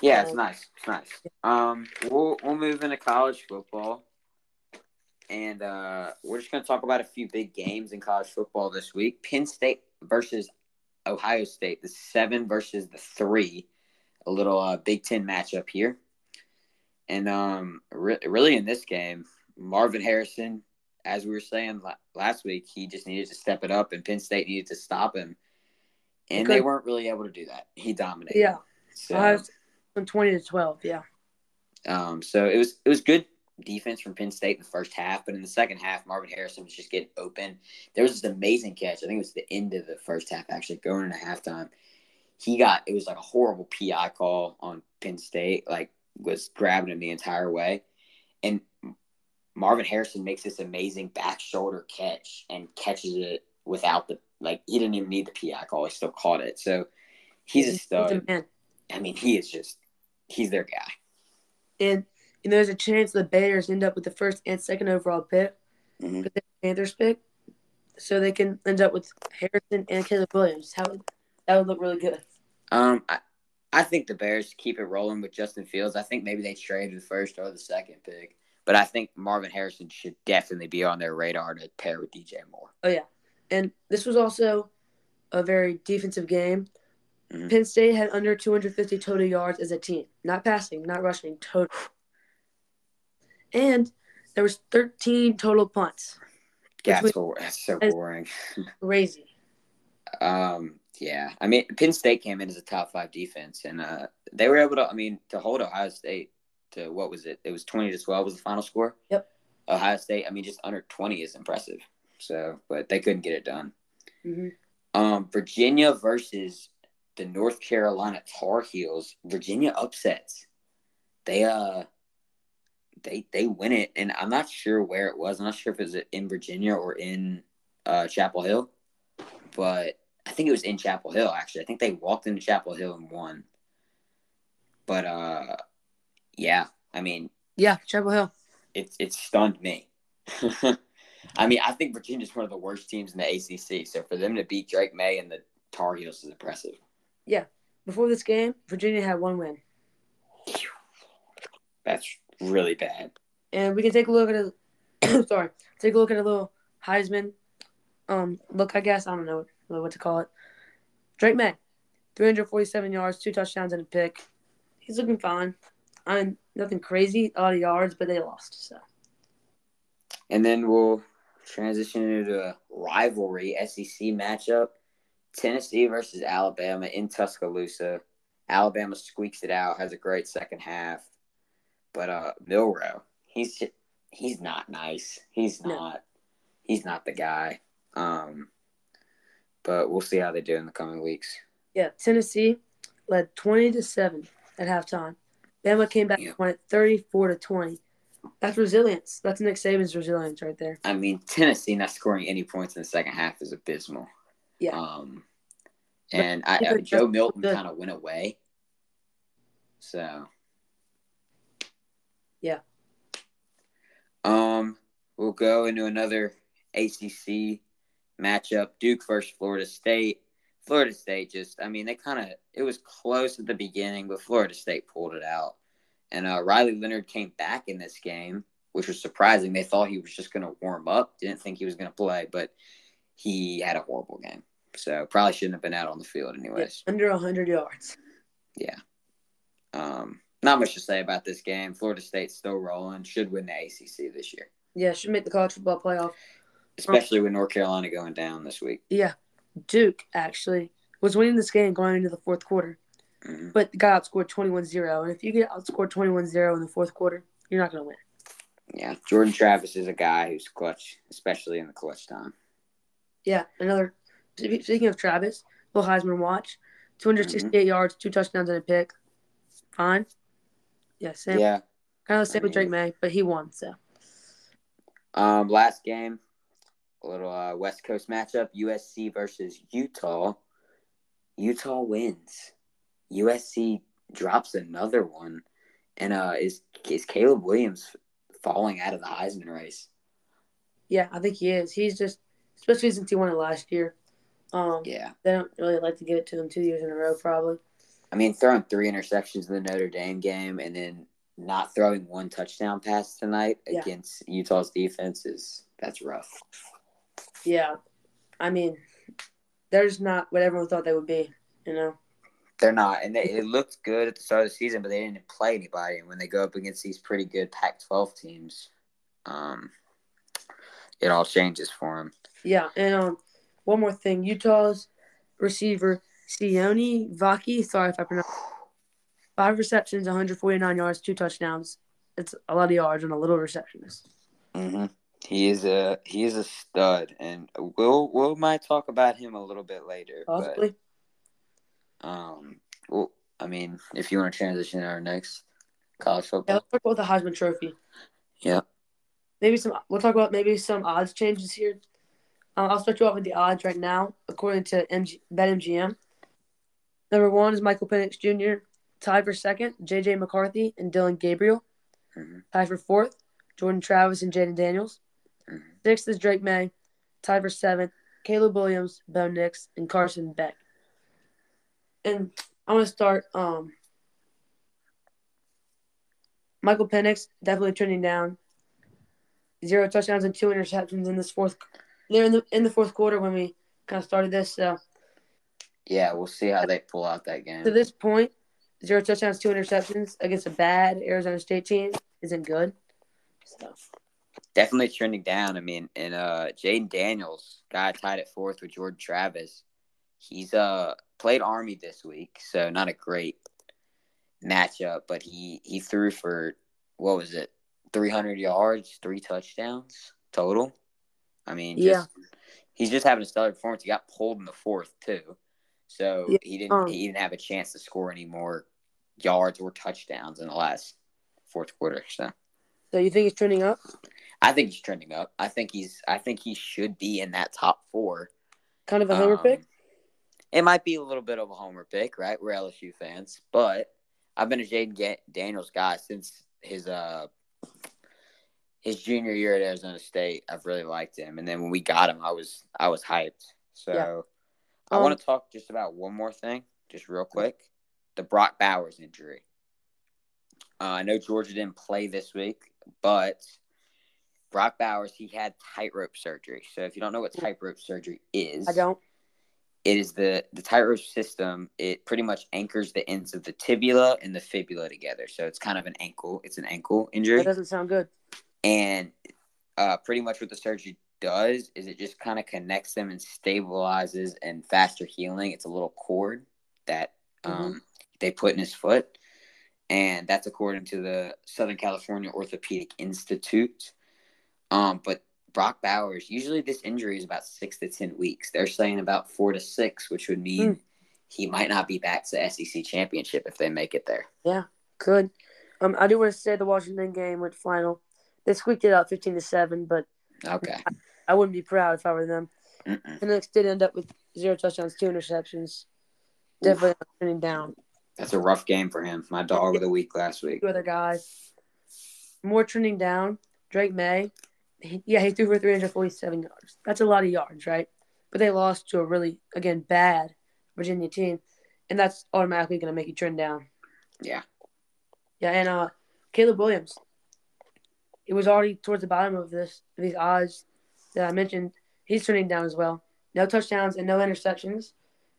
Yeah, it's Um, nice. It's nice. Um, we'll we'll move into college football, and uh, we're just gonna talk about a few big games in college football this week. Penn State versus Ohio State, the seven versus the three, a little uh, Big Ten matchup here, and um, re- really in this game, Marvin Harrison, as we were saying la- last week, he just needed to step it up, and Penn State needed to stop him, and they weren't really able to do that. He dominated. Yeah, So, won twenty to twelve. Yeah, Um, so it was it was good defense from Penn State in the first half, but in the second half, Marvin Harrison was just getting open. There was this amazing catch. I think it was the end of the first half, actually going into halftime. He got it was like a horrible PI call on Penn State, like was grabbing him the entire way, and Marvin Harrison makes this amazing back shoulder catch and catches it without the like he didn't even need the PI call. He still caught it. So he's a He's stud. a. I mean, he is just he's their guy. And and there's a chance the Bears end up with the first and second overall pick, Mhm. with the Panthers pick, so they can end up with Harrison and Caleb Williams. How would that would look really good? Um, I, I think the Bears keep it rolling with Justin Fields. I think maybe they trade the first or the second pick, but I think Marvin Harrison should definitely be on their radar to pair with DJ Moore. Oh yeah, and this was also a very defensive game. Mhm. Penn State had under 250 total yards as a team, not passing, not rushing, total. And there was 13 total punts. That's, Which that's so boring. Crazy. Um, yeah, I mean, Penn State came in as a top five defense, and uh, they were able to. I mean, to hold Ohio State to what was it? It was twenty to twelve was the final score. Yep. Ohio State. I mean, just under twenty is impressive. So, but they couldn't get it done. hmm Um, Virginia versus the North Carolina Tar Heels. Virginia upsets. They uh, they they win it, and I'm not sure where it was. I'm not sure if it was in Virginia or in uh, Chapel Hill, but I think it was in Chapel Hill. Actually, I think they walked into Chapel Hill and won. But uh, yeah, I mean, Yeah, Chapel Hill. it it stunned me. I mean, I think Virginia's one of the worst teams in the ACC. So for them to beat Drake Maye and the Tar Heels is impressive. Yeah. Before this game, Virginia had one win. That's really bad. And we can take a look at a sorry, take a look at a little Heisman um look, I guess. I don't know what to call it. Drake Maye, 347 yards, two touchdowns, and a pick. He's looking fine. I mean, nothing crazy, a lot of yards, but they lost. So And then we'll transition into a rivalry SEC matchup: Tennessee versus Alabama in Tuscaloosa. Alabama squeaks it out, has a great second half, but uh, Milroe, he's just, he's not nice. He's No. not. He's not the guy. Um, but we'll see how they do in the coming weeks. yeah, Tennessee led 20 to seven at halftime. Bama came back Yeah. and won it 34 to 20. That's resilience. That's Nick Saban's resilience right there. I mean, Tennessee not scoring any points in the second half is abysmal. Yeah. Um, and I, uh, Joe Milton kind of went away. So. Yeah. Um, we'll go into another ACC matchup: Duke versus Florida State. Florida State just, I mean, they kind of, it was close at the beginning, but Florida State pulled it out. And uh, Riley Leonard came back in this game, which was surprising. They thought he was just going to warm up, didn't think he was going to play, but he had a horrible game. So probably shouldn't have been out on the field, anyways. Under 100 yards. Yeah. Um, not much to say about this game. Florida State's still rolling, should win the ACC this year, Yeah, should make the college football playoff. Especially with North Carolina going down this week. Yeah, Duke actually was winning this game going into the fourth quarter, Mhm. but got outscored 21 0. And if you get outscored 21 0 in the fourth quarter, you're not going to win. Yeah, Jordan Travis is a guy who's clutch, especially in the clutch time. Yeah, another. Speaking of Travis, Will Heisman watch 268 yards, two touchdowns, and a pick. Fine. Yeah, same. Yeah. Kind of the same I with Drake Maye, but he won. So Um, last game, a little uh, West Coast matchup: USC versus Utah. Utah wins. USC drops another one, and uh, is is Caleb Williams falling out of the Heisman race? yeah, I think he is. He's just, especially since he won it last year. Um, Yeah. they don't really like to give it to him two years in a row, probably. I mean, throwing three interceptions in the Notre Dame game and then not throwing one touchdown pass tonight Yeah. against Utah's defense is that's rough. Yeah, I mean, they're just not what everyone thought they would be. You know. They're not, and they, it looked good at the start of the season, but they didn't play anybody. And when they go up against these pretty good Pac-12 teams, um, it all changes for them. Yeah, and um, one more thing, Utah's receiver Sione Vaki. Sorry if I pronounce. Five receptions, 149 yards, two touchdowns. It's a lot of yards and a little receptionist. Mm-hmm. He is a he is a stud, and we'll we'll might talk about him a little bit later. Possibly. But, um, well, I mean, if you want to transition to our next college Yeah, football, let's talk about the Heisman Trophy. yeah. Maybe some. We'll talk about maybe some odds changes here. Uh, I'll start you off with the odds right now, according to MG, BetMGM. Number one is Michael Penix Jr. Tied for second, J.J. McCarthy and Dillon Gabriel. Mhm. Tied for fourth, Jordan Travis and Jayden Daniels. Mhm. Sixth is Drake Maye. Tied for seventh, Caleb Williams, Bo Nix, and Carson Beck. And I'm gonna start. Um, Michael Penix definitely trending down. Zero touchdowns and two interceptions in this fourth. They're in the in the fourth quarter when we kind of started this. So Yeah, we'll see how they pull out that game. to this point, zero touchdowns, two interceptions against a bad Arizona State team isn't good. So Definitely trending down. I mean, and uh, Jayden Daniels, guy tied at fourth with Jordan Travis. He's uh played Army this week, so not a great matchup. But he he threw for what was it, three hundred yards, three touchdowns total. I mean, just, he's just having a stellar performance. He got pulled in the fourth too, so Yeah, he didn't um, he didn't have a chance to score any more yards or touchdowns in the last fourth quarter. So. so you think he's trending up? I think he's trending up. I think he's. I think he should be in that top four. Kind of a homer Um, pick. It might be a little bit of a homer pick, right? We're LSU fans, but I've been a Jayden Daniels guy since his uh his junior year at Arizona State. I've really liked him, and then when we got him, I was I was hyped. So Yeah. I Um, want to talk just about one more thing, just real quick: the Brock Bowers injury. Uh, I know Georgia didn't play this week, but Brock Bowers he had tightrope surgery. So if you don't know what tightrope surgery is, I don't. it is the the tightrope system. It pretty much anchors the ends of the tibia and the fibula together. So it's kind of an ankle. It's an ankle injury, That doesn't sound good. and uh, pretty much what the surgery does is it just kind of connects them and stabilizes and faster healing. It's a little cord that um, they put in his foot, and that's according to the Southern California Orthopedic Institute. Um, but Brock Bowers, usually this injury is about six to ten weeks. They're saying about four to six, which would mean he might not be back to the SEC championship if they make it there. Yeah, good. Um, I do want to say the Washington game went final. They squeaked it out fifteen to seven, but Okay. I wouldn't be proud if I were them. Mm-mm. Penix did end up with zero touchdowns, two interceptions. Definitely trending down. That's a rough game for him. My dog of the week last week. Two other guys. More trending down. Drake Maye. He, yeah, he threw for 347 yards. That's a lot of yards, right? But they lost to a really, again, bad Virginia team. And that's automatically going to make you trend down. Yeah. Yeah, and uh, Caleb Williams. He was already towards the bottom of this these odds that I mentioned. He's turning down as well. No touchdowns and no interceptions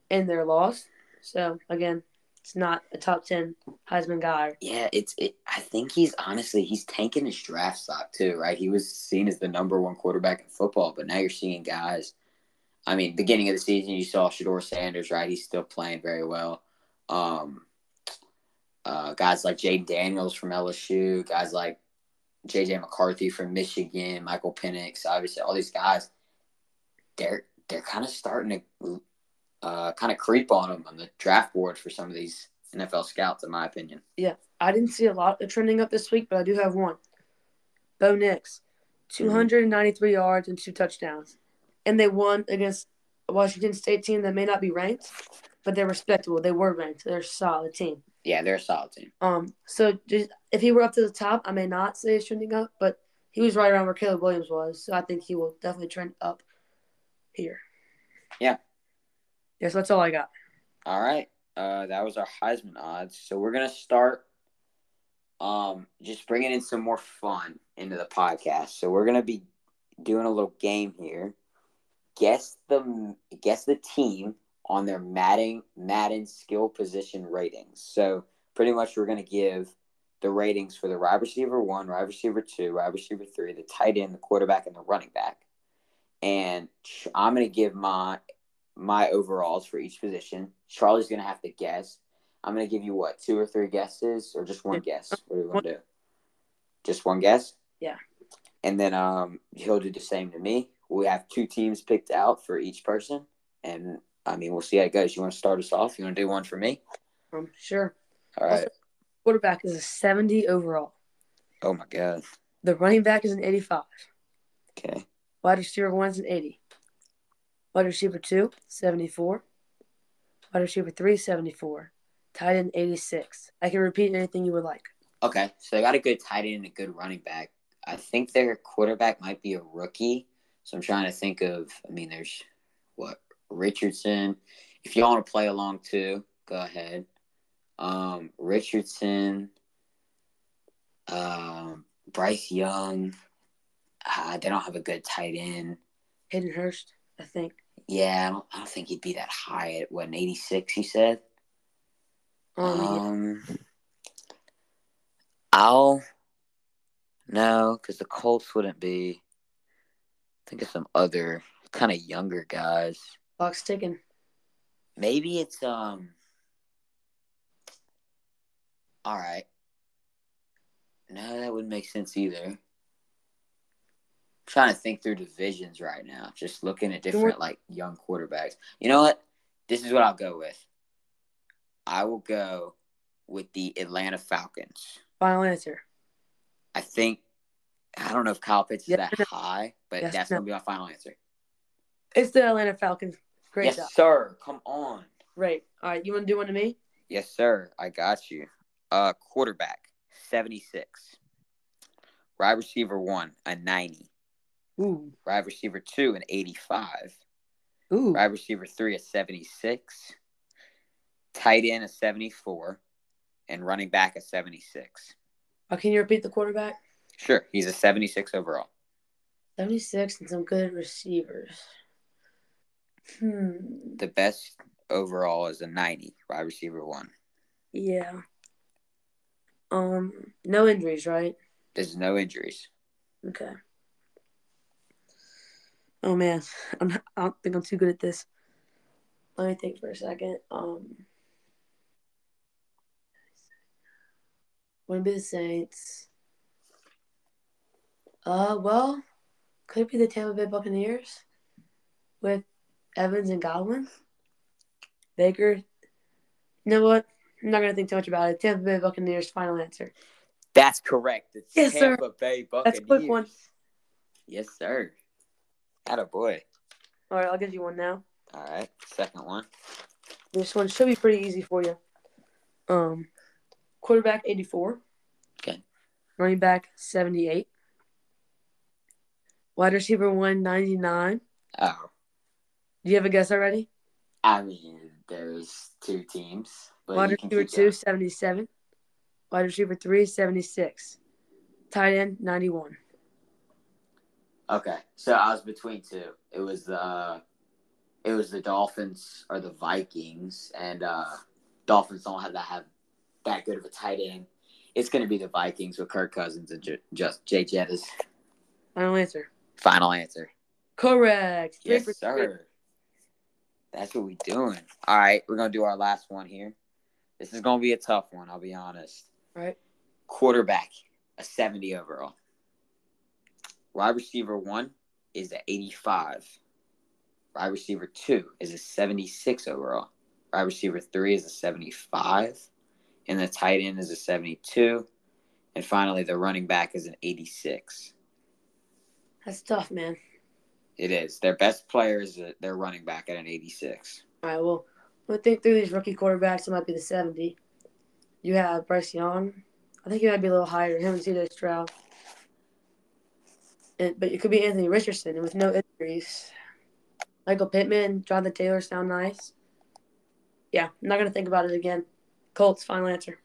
in their loss. So again, it's not a top ten Heisman guy. Yeah, it's it I think he's honestly he's tanking his draft stock too, right? He was seen as the number one quarterback in football, but now you're seeing guys I mean, beginning of the season you saw Shedeur Sanders, right? He's still playing very well. Um uh, guys like Jayden Daniels from LSU, guys like JJ McCarthy from Michigan, Michael Penix, obviously all these guys, they're they're kind of starting to uh, kind of creep on them on the draft board for some of these NFL scouts, in my opinion. Yeah, I didn't see a lot of trending up this week, but I do have one. Bo Nix, 293 yards and two touchdowns. And they won against a Washington State team that may not be ranked, but they're respectable. They were ranked. They're a solid team. Yeah, they're a solid team. Um, so just, if he were up to the top, I may not say he's trending up, but he was right around where Caleb Williams was. So I think he will definitely trend up here. Yeah. Yes, that's all I got. All right. Uh, that was our Heisman odds. So we're gonna start. Um, just bringing in some more fun into the podcast. So we're gonna be doing a little game here. Guess the guess the team on their Madden Madden skill position ratings. So pretty much we're gonna give the ratings for the wide receiver one, wide receiver two, wide receiver three, the tight end, the quarterback, and the running back. And I'm gonna give my my overalls for each position. Charlie's gonna have to guess. I'm gonna give you what two or three guesses, or just one guess. What do you want to do? Just one guess. Yeah. And then um, he'll do the same to me. We have two teams picked out for each person, and I mean we'll see how it goes. You want to start us off? You want to do one for me? Um, sure. All right. Also, quarterback is a 70 overall. Oh my god. The running back is an 85. Okay. Wide receiver one is an 80. Wide receiver two, 74. Wide receiver three, 74. Tight end, 86. I can repeat anything you would like. Okay. So they got a good tight end and a good running back. I think their quarterback might be a rookie. So I'm trying to think of. I mean, there's what Richardson. If you want to play along too, go ahead. Um, Richardson, um, Bryce Young. Uh, they don't have a good tight end. Hayden Hurst, I think. Yeah, I don't, I don't think he'd be that high at what an 86. You said. Um, yeah. Um, I'll no, because the Colts wouldn't be. Think of some other kind of younger guys. clock's ticking. Maybe it's um. All right. No, that wouldn't make sense either. Trying to think through divisions right now. Just looking at different like young quarterbacks. You know what? This is what I'll go with. I will go with the Atlanta Falcons. Final answer. I think I don't know if Kyle Pitts is Yes, that no. high, but Yes, that's no. gonna be my final answer. It's the Atlanta Falcons. Great yes, job. sir. Come on. Great. All right, you want to do one to me? Yes, sir. I got you. Uh, quarterback, seventy-six. Wide receiver one, a ninety. Ooh. Wide receiver two, an eighty-five. Ooh. Wide receiver three, at seventy-six. Tight end, at seventy-four, and running back, at seventy-six. Uh, can you repeat the quarterback? Sure, he's a seventy-six overall. 76 and some good receivers. Hmm. The best overall is a ninety. Wide receiver one. Yeah. Um. No injuries, right? There's no injuries. Okay. Oh man, I'm. I don't think I'm too good at this. Let me think for a second. Um. Wouldn't be the Saints. Uh, well, could it be the Tampa Bay Buccaneers with Evans and Godwin? Baker. You know what? I'm not gonna think too much about it. Tampa Bay Buccaneers. Final answer. That's correct. It's Yes, sir. Tampa Bay That's Buccaneers. a quick one. Yes, sir. Atta boy. All right, I'll give you one now. All right. Second one. This one should be pretty easy for you. Um, quarterback 84. Okay. Running back 78. Wide receiver 199. Oh, Do you have a guess already? I mean, there's two teams, Wide receiver 2 going. 77. Wide receiver 3 76. Tight end 91. Okay, so I was between two. It was the uh, it was the Dolphins or the Vikings, and uh, Dolphins don't have that have that good of a tight end. It's going to be the Vikings with Kirk Cousins and J- just Jay Jettis. Final answer. Final answer. Correct. Yes, sir. That's what we're doing. All right, we're gonna do our last one here. This is gonna be a tough one. I'll be honest. All right. Quarterback, a seventy overall. Wide receiver one is a eighty-five. Wide receiver two is a seventy-six overall. Wide receiver three is a seventy-five, and the tight end is a seventy-two, and finally the running back is an eighty-six. That's tough, man. It is their best player is their running back at an eighty-six. All right, well, we'll think through these rookie quarterbacks. It might be the 70. You have Bryce Young. I think he might be a little higher. Him and CJ Stroud. And, but it could be Anthony Richardson with no injuries. Michael Pittman, Jonathan Taylor sound nice. Yeah, I'm not gonna think about it again. Colts, final answer.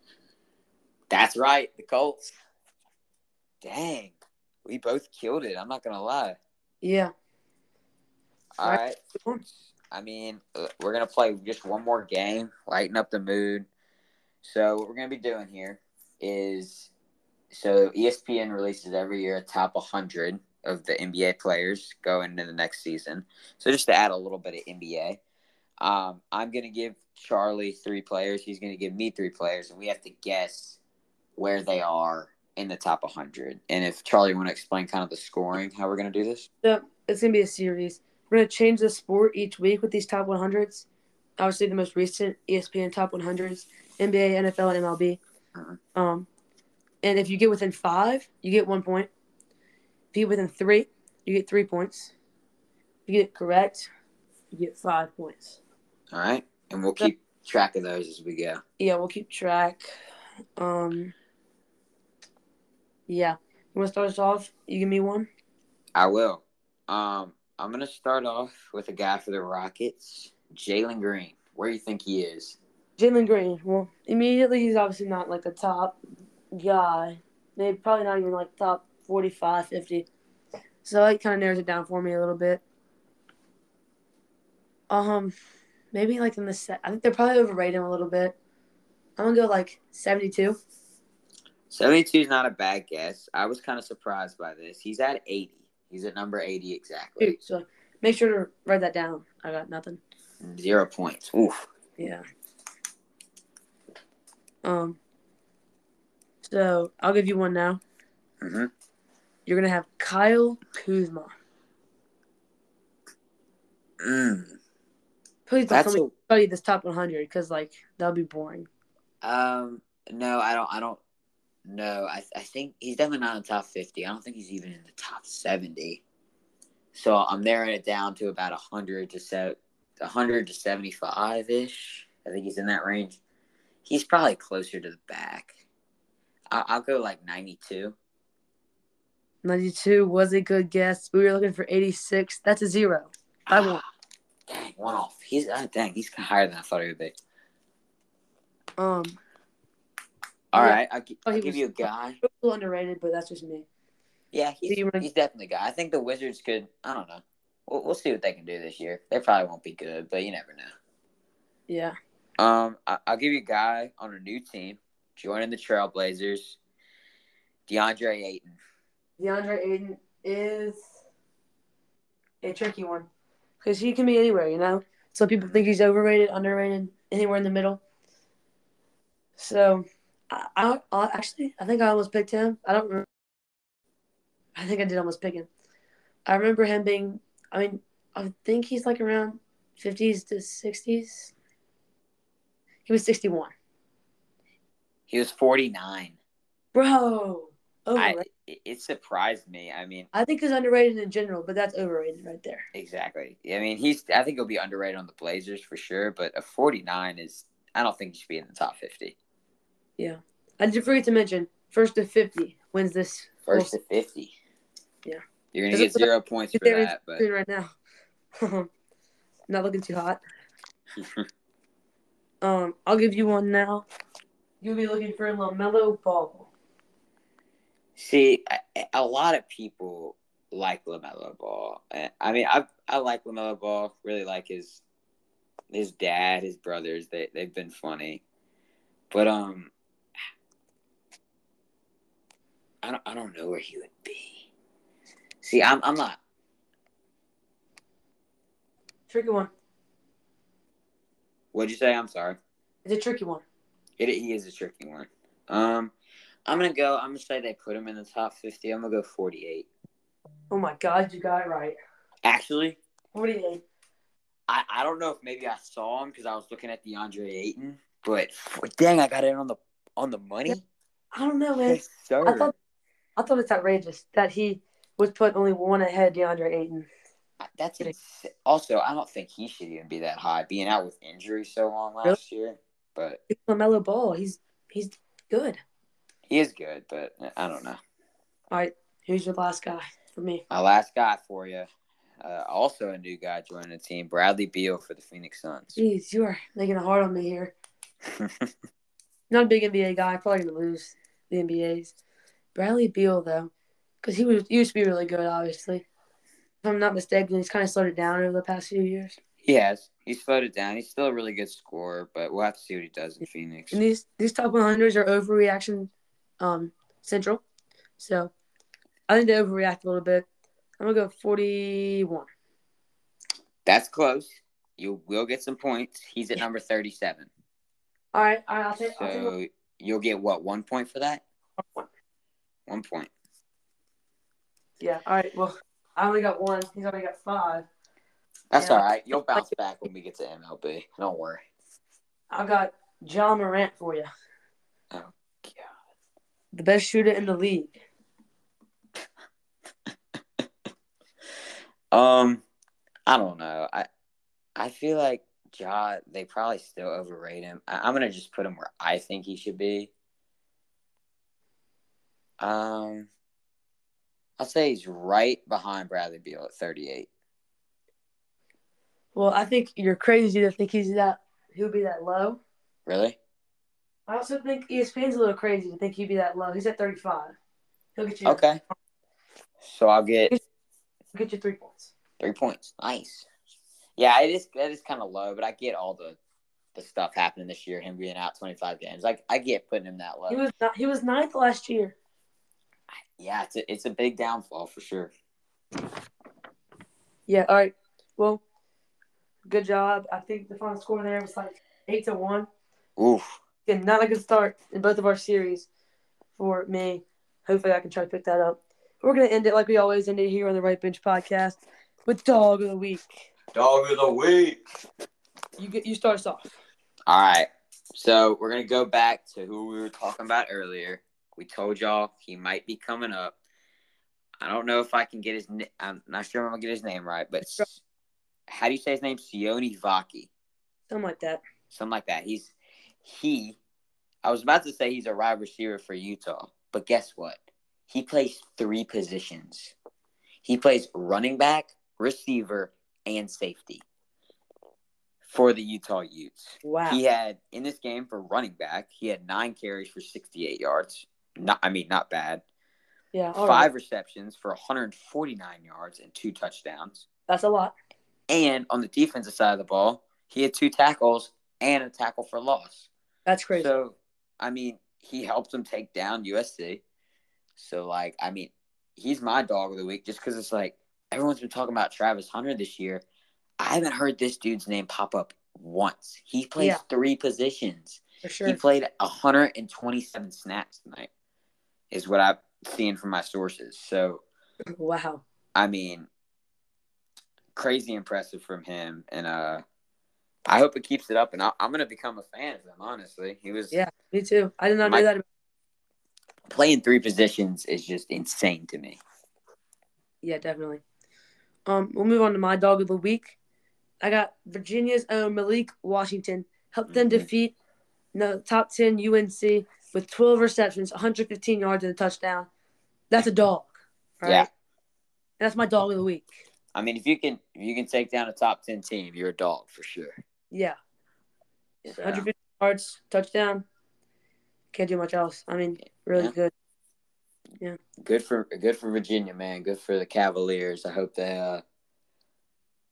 That's right, the Colts. Dang, we both killed it. I'm not gonna lie. Yeah. All Right. I mean, uh, we're gonna play just one more game, lighten up the mood. So what we're gonna be doing here is, so ESPN releases every year a top 100 of the NBA players going into the next season. So just to add a little bit of NBA, um, I'm gonna give Charlie three players. He's gonna give me three players, and we have to guess where they are in the top 100. And if Charlie you want to explain kind of the scoring, how we're gonna do this? So it's gonna be a series. We're gonna change the sport each week with these top 100s. Obviously, the most recent ESPN top 100s: NBA, NFL, and MLB. Mhm. Um, and if you get within five, you get one point. If you get within three, you get three points. If you get it correct, you get five points. All right, and we'll keep track of those as we go. Yeah, we'll keep track. Um, yeah. You want to start us off? You give me one. I will. Um, I'm gonna start off with a guy for the Rockets, Jalen Green. Where do you think he is? Jalen Green. Well, immediately he's obviously not like a top guy. Maybe probably not even like top 45, 50. So it kind of narrows it down for me a little bit. Um, maybe like in the set. I think they're probably overrated him a little bit. I'm gonna go like 72. 72 is not a bad guess. I was kind of surprised by this. He's at 80. He's at number 80 exactly. So make sure to write that down. I got nothing. Zero points. Oof. Yeah. Um. So I'll give you one now. hmm You're gonna have Kyle Kuzma. Mm. Please don't That's tell me a, study this top 100 because like that'll be boring. um. No, I don't. I don't. No, I. I think he's definitely not in the top 50. I don't think he's even in the top 70. So I'm narrowing it down to about 100 to set 100 to 75 ish. I think he's in that range. He's probably closer to the back. I'll go like 92. 92 was a good guess. We were looking for 86. That's a zero. I won. Dang, one off. He's uh, dang. He's higher than I thought he would be. Um, All Yeah. right, I'll, Oh, I'll he give was- you a guy. a little underrated, but that's just me. Yeah, he's, he's definitely a guy. I think the Wizards could. I don't know. We'll, we'll see what they can do this year. They probably won't be good, but you never know. Yeah. Um, I, I'll give you a guy on a new team joining the Trailblazers, DeAndre Ayton. DeAndre Ayton is a tricky one because he can be anywhere, you know. Some people think he's overrated, underrated, anywhere in the middle. So, I, I, I actually I think I almost picked him. I don't. Remember. I think I did almost pick him. I remember him being. I mean, I think he's like around fifties to sixties. He was sixty one, He was forty nine. bro. I Overrated. It, it surprised me. I mean, I think he's underrated in general, but that's overrated right there. exactly. I mean, he's. I think he'll be underrated on the Blazers for sure. But a forty nine is. I don't think he should be in the top fifty. Yeah, I did forget to mention first to fifty wins this. First to fifty. Yeah. You're gonna get zero points for that, but right now. Not looking too hot. Um, I'll give you one now. You'll be looking for LaMelo Ball. See, a lot of people like LaMelo Ball. I mean, I I like LaMelo Ball. Really like his his dad, his brothers. They they've been funny, but um, I don't I don't know where he would be. See, I'm I'm not. Tricky one. What'd you say? I'm sorry. It's a tricky one. It he is a tricky one. Um, I'm gonna go. I'm gonna say they put him in the top fifty. I'm gonna go 48. Oh my God, you got it right. Actually, Forty-eight. I, I don't know if maybe I saw him because I was looking at DeAndre Ayton, but dang, I got it on the on the money. I don't know, man. Yes. I thought I thought it's outrageous that he was put only one ahead DeAndre Ayton. That's ins- also. I don't think he should even be that high, being out with injury so long last year. But It's LaMelo Ball. He's he's good. He is good. But I don't know. All right, who's your last guy for me. My last guy for you. uh, also a new guy joining the team, Bradley Beal for the Phoenix Suns. Jeez, you are making it hard on me here. Not a big NBA guy. Probably gonna lose the NBA's. Bradley Beal though, because he was used to be really good. Obviously, if I'm not mistaken, he's kind of slowed it down over the past few years. he has. He's slowed it down. He's still a really good scorer, but we'll have to see what he does in Phoenix. And these these top 100s are overreaction um, central, so I think they overreact a little bit. I'm gonna go 41. That's close. You will get some points. He's at number 37. All right, all right I'll take. I'll take So you'll get what, one point for that? one. One point. Yeah. All right. Well, I only got one. He's already got five. That's Yeah. all right. You'll bounce back when we get to MLB. Don't worry. I got Ja Morant for you, Oh. The best shooter in the league. Um, I don't know. I I feel like Ja. They probably still overrate him. I, I'm gonna just put him where I think he should be. Um, I'll say he's right behind Bradley Beal at 38. Well, I think you're crazy to think he's that. He'll be that low. Really? I also think ESPN's a little crazy to think he'd be that low. He's at 35. He'll get you. Okay. So I'll get He'll get you three points. three points. Nice. Yeah, it is. That is kind of low, but I get all the the stuff happening this year. Him being out 25 games. Like I get putting him that low. He was not, he was ninth last year. yeah, it's a, it's a big downfall for sure. Yeah. All right. Well, good job. I think the final score there was like eight to one. Oof. Again, not a good start in both of our series for me. Hopefully, I can try to pick that up. We're gonna end it like we always end it here on the Right Bench Podcast with Dog of the Week. Dog of the week. You get you start us off. All right. So we're gonna go back to who we were talking about earlier. We told y'all he might be coming up. I don't know if I can get his. na- I'm not sure I'm gonna get his name right, but S- how do you say his name? Sione Vaki, Something like that. something like that. He's he. I was about to say he's a wide receiver for Utah, but guess what? He plays three positions. He plays running back, receiver, and safety for the Utah Utes. Wow. He had in this game for running back, he had nine carries for 68 yards. Not, I mean, not bad. Yeah. Five right. receptions for 149 yards and two touchdowns. That's a lot. And on the defensive side of the ball, he had two tackles and a tackle for loss. That's crazy. So, I mean, he helped them take down USC. So, like, I mean, he's my dog of the week just because it's like everyone's been talking about Travis Hunter this year. I haven't heard this dude's name pop up once. He plays Yeah. three positions. for sure. He played 127 snaps tonight, is what I've seen from my sources. So, wow. I mean, crazy impressive from him. And uh, I hope it keeps it up. And I, I'm going to become a fan of him, honestly. He was Yeah. Me too. I did not My- know that. playing three positions is just insane to me. Yeah, definitely. Um, we'll move on to my dog of the week. I got Virginia's own Malik Washington helped them Mhm. defeat the top ten UNC with 12 receptions, 115 yards and a touchdown. That's a dog, right? Yeah. And that's my dog of the week. I mean, if you can if you can take down a top 10 team, you're a dog for sure. Yeah. So- 150 yards, touchdown. Can't do much else. I mean, really Yeah. good. Yeah. Good for good for Virginia, man. Good for the Cavaliers. I hope they uh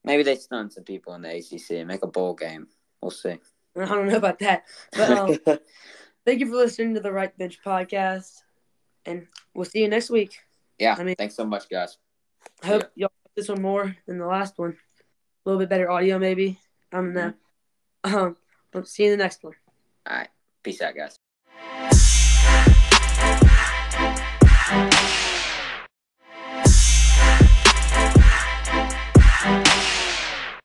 maybe they stun some people in the ACC and make a bowl game. We'll see. I don't know about that. But um, thank you for listening to the Right Bench podcast. And we'll see you next week. yeah. I mean- thanks so much, guys. I hope y'all like this one more than the last one. A little bit better audio, maybe. I don't know. Um, but see you in the next one. All right. Peace out, guys.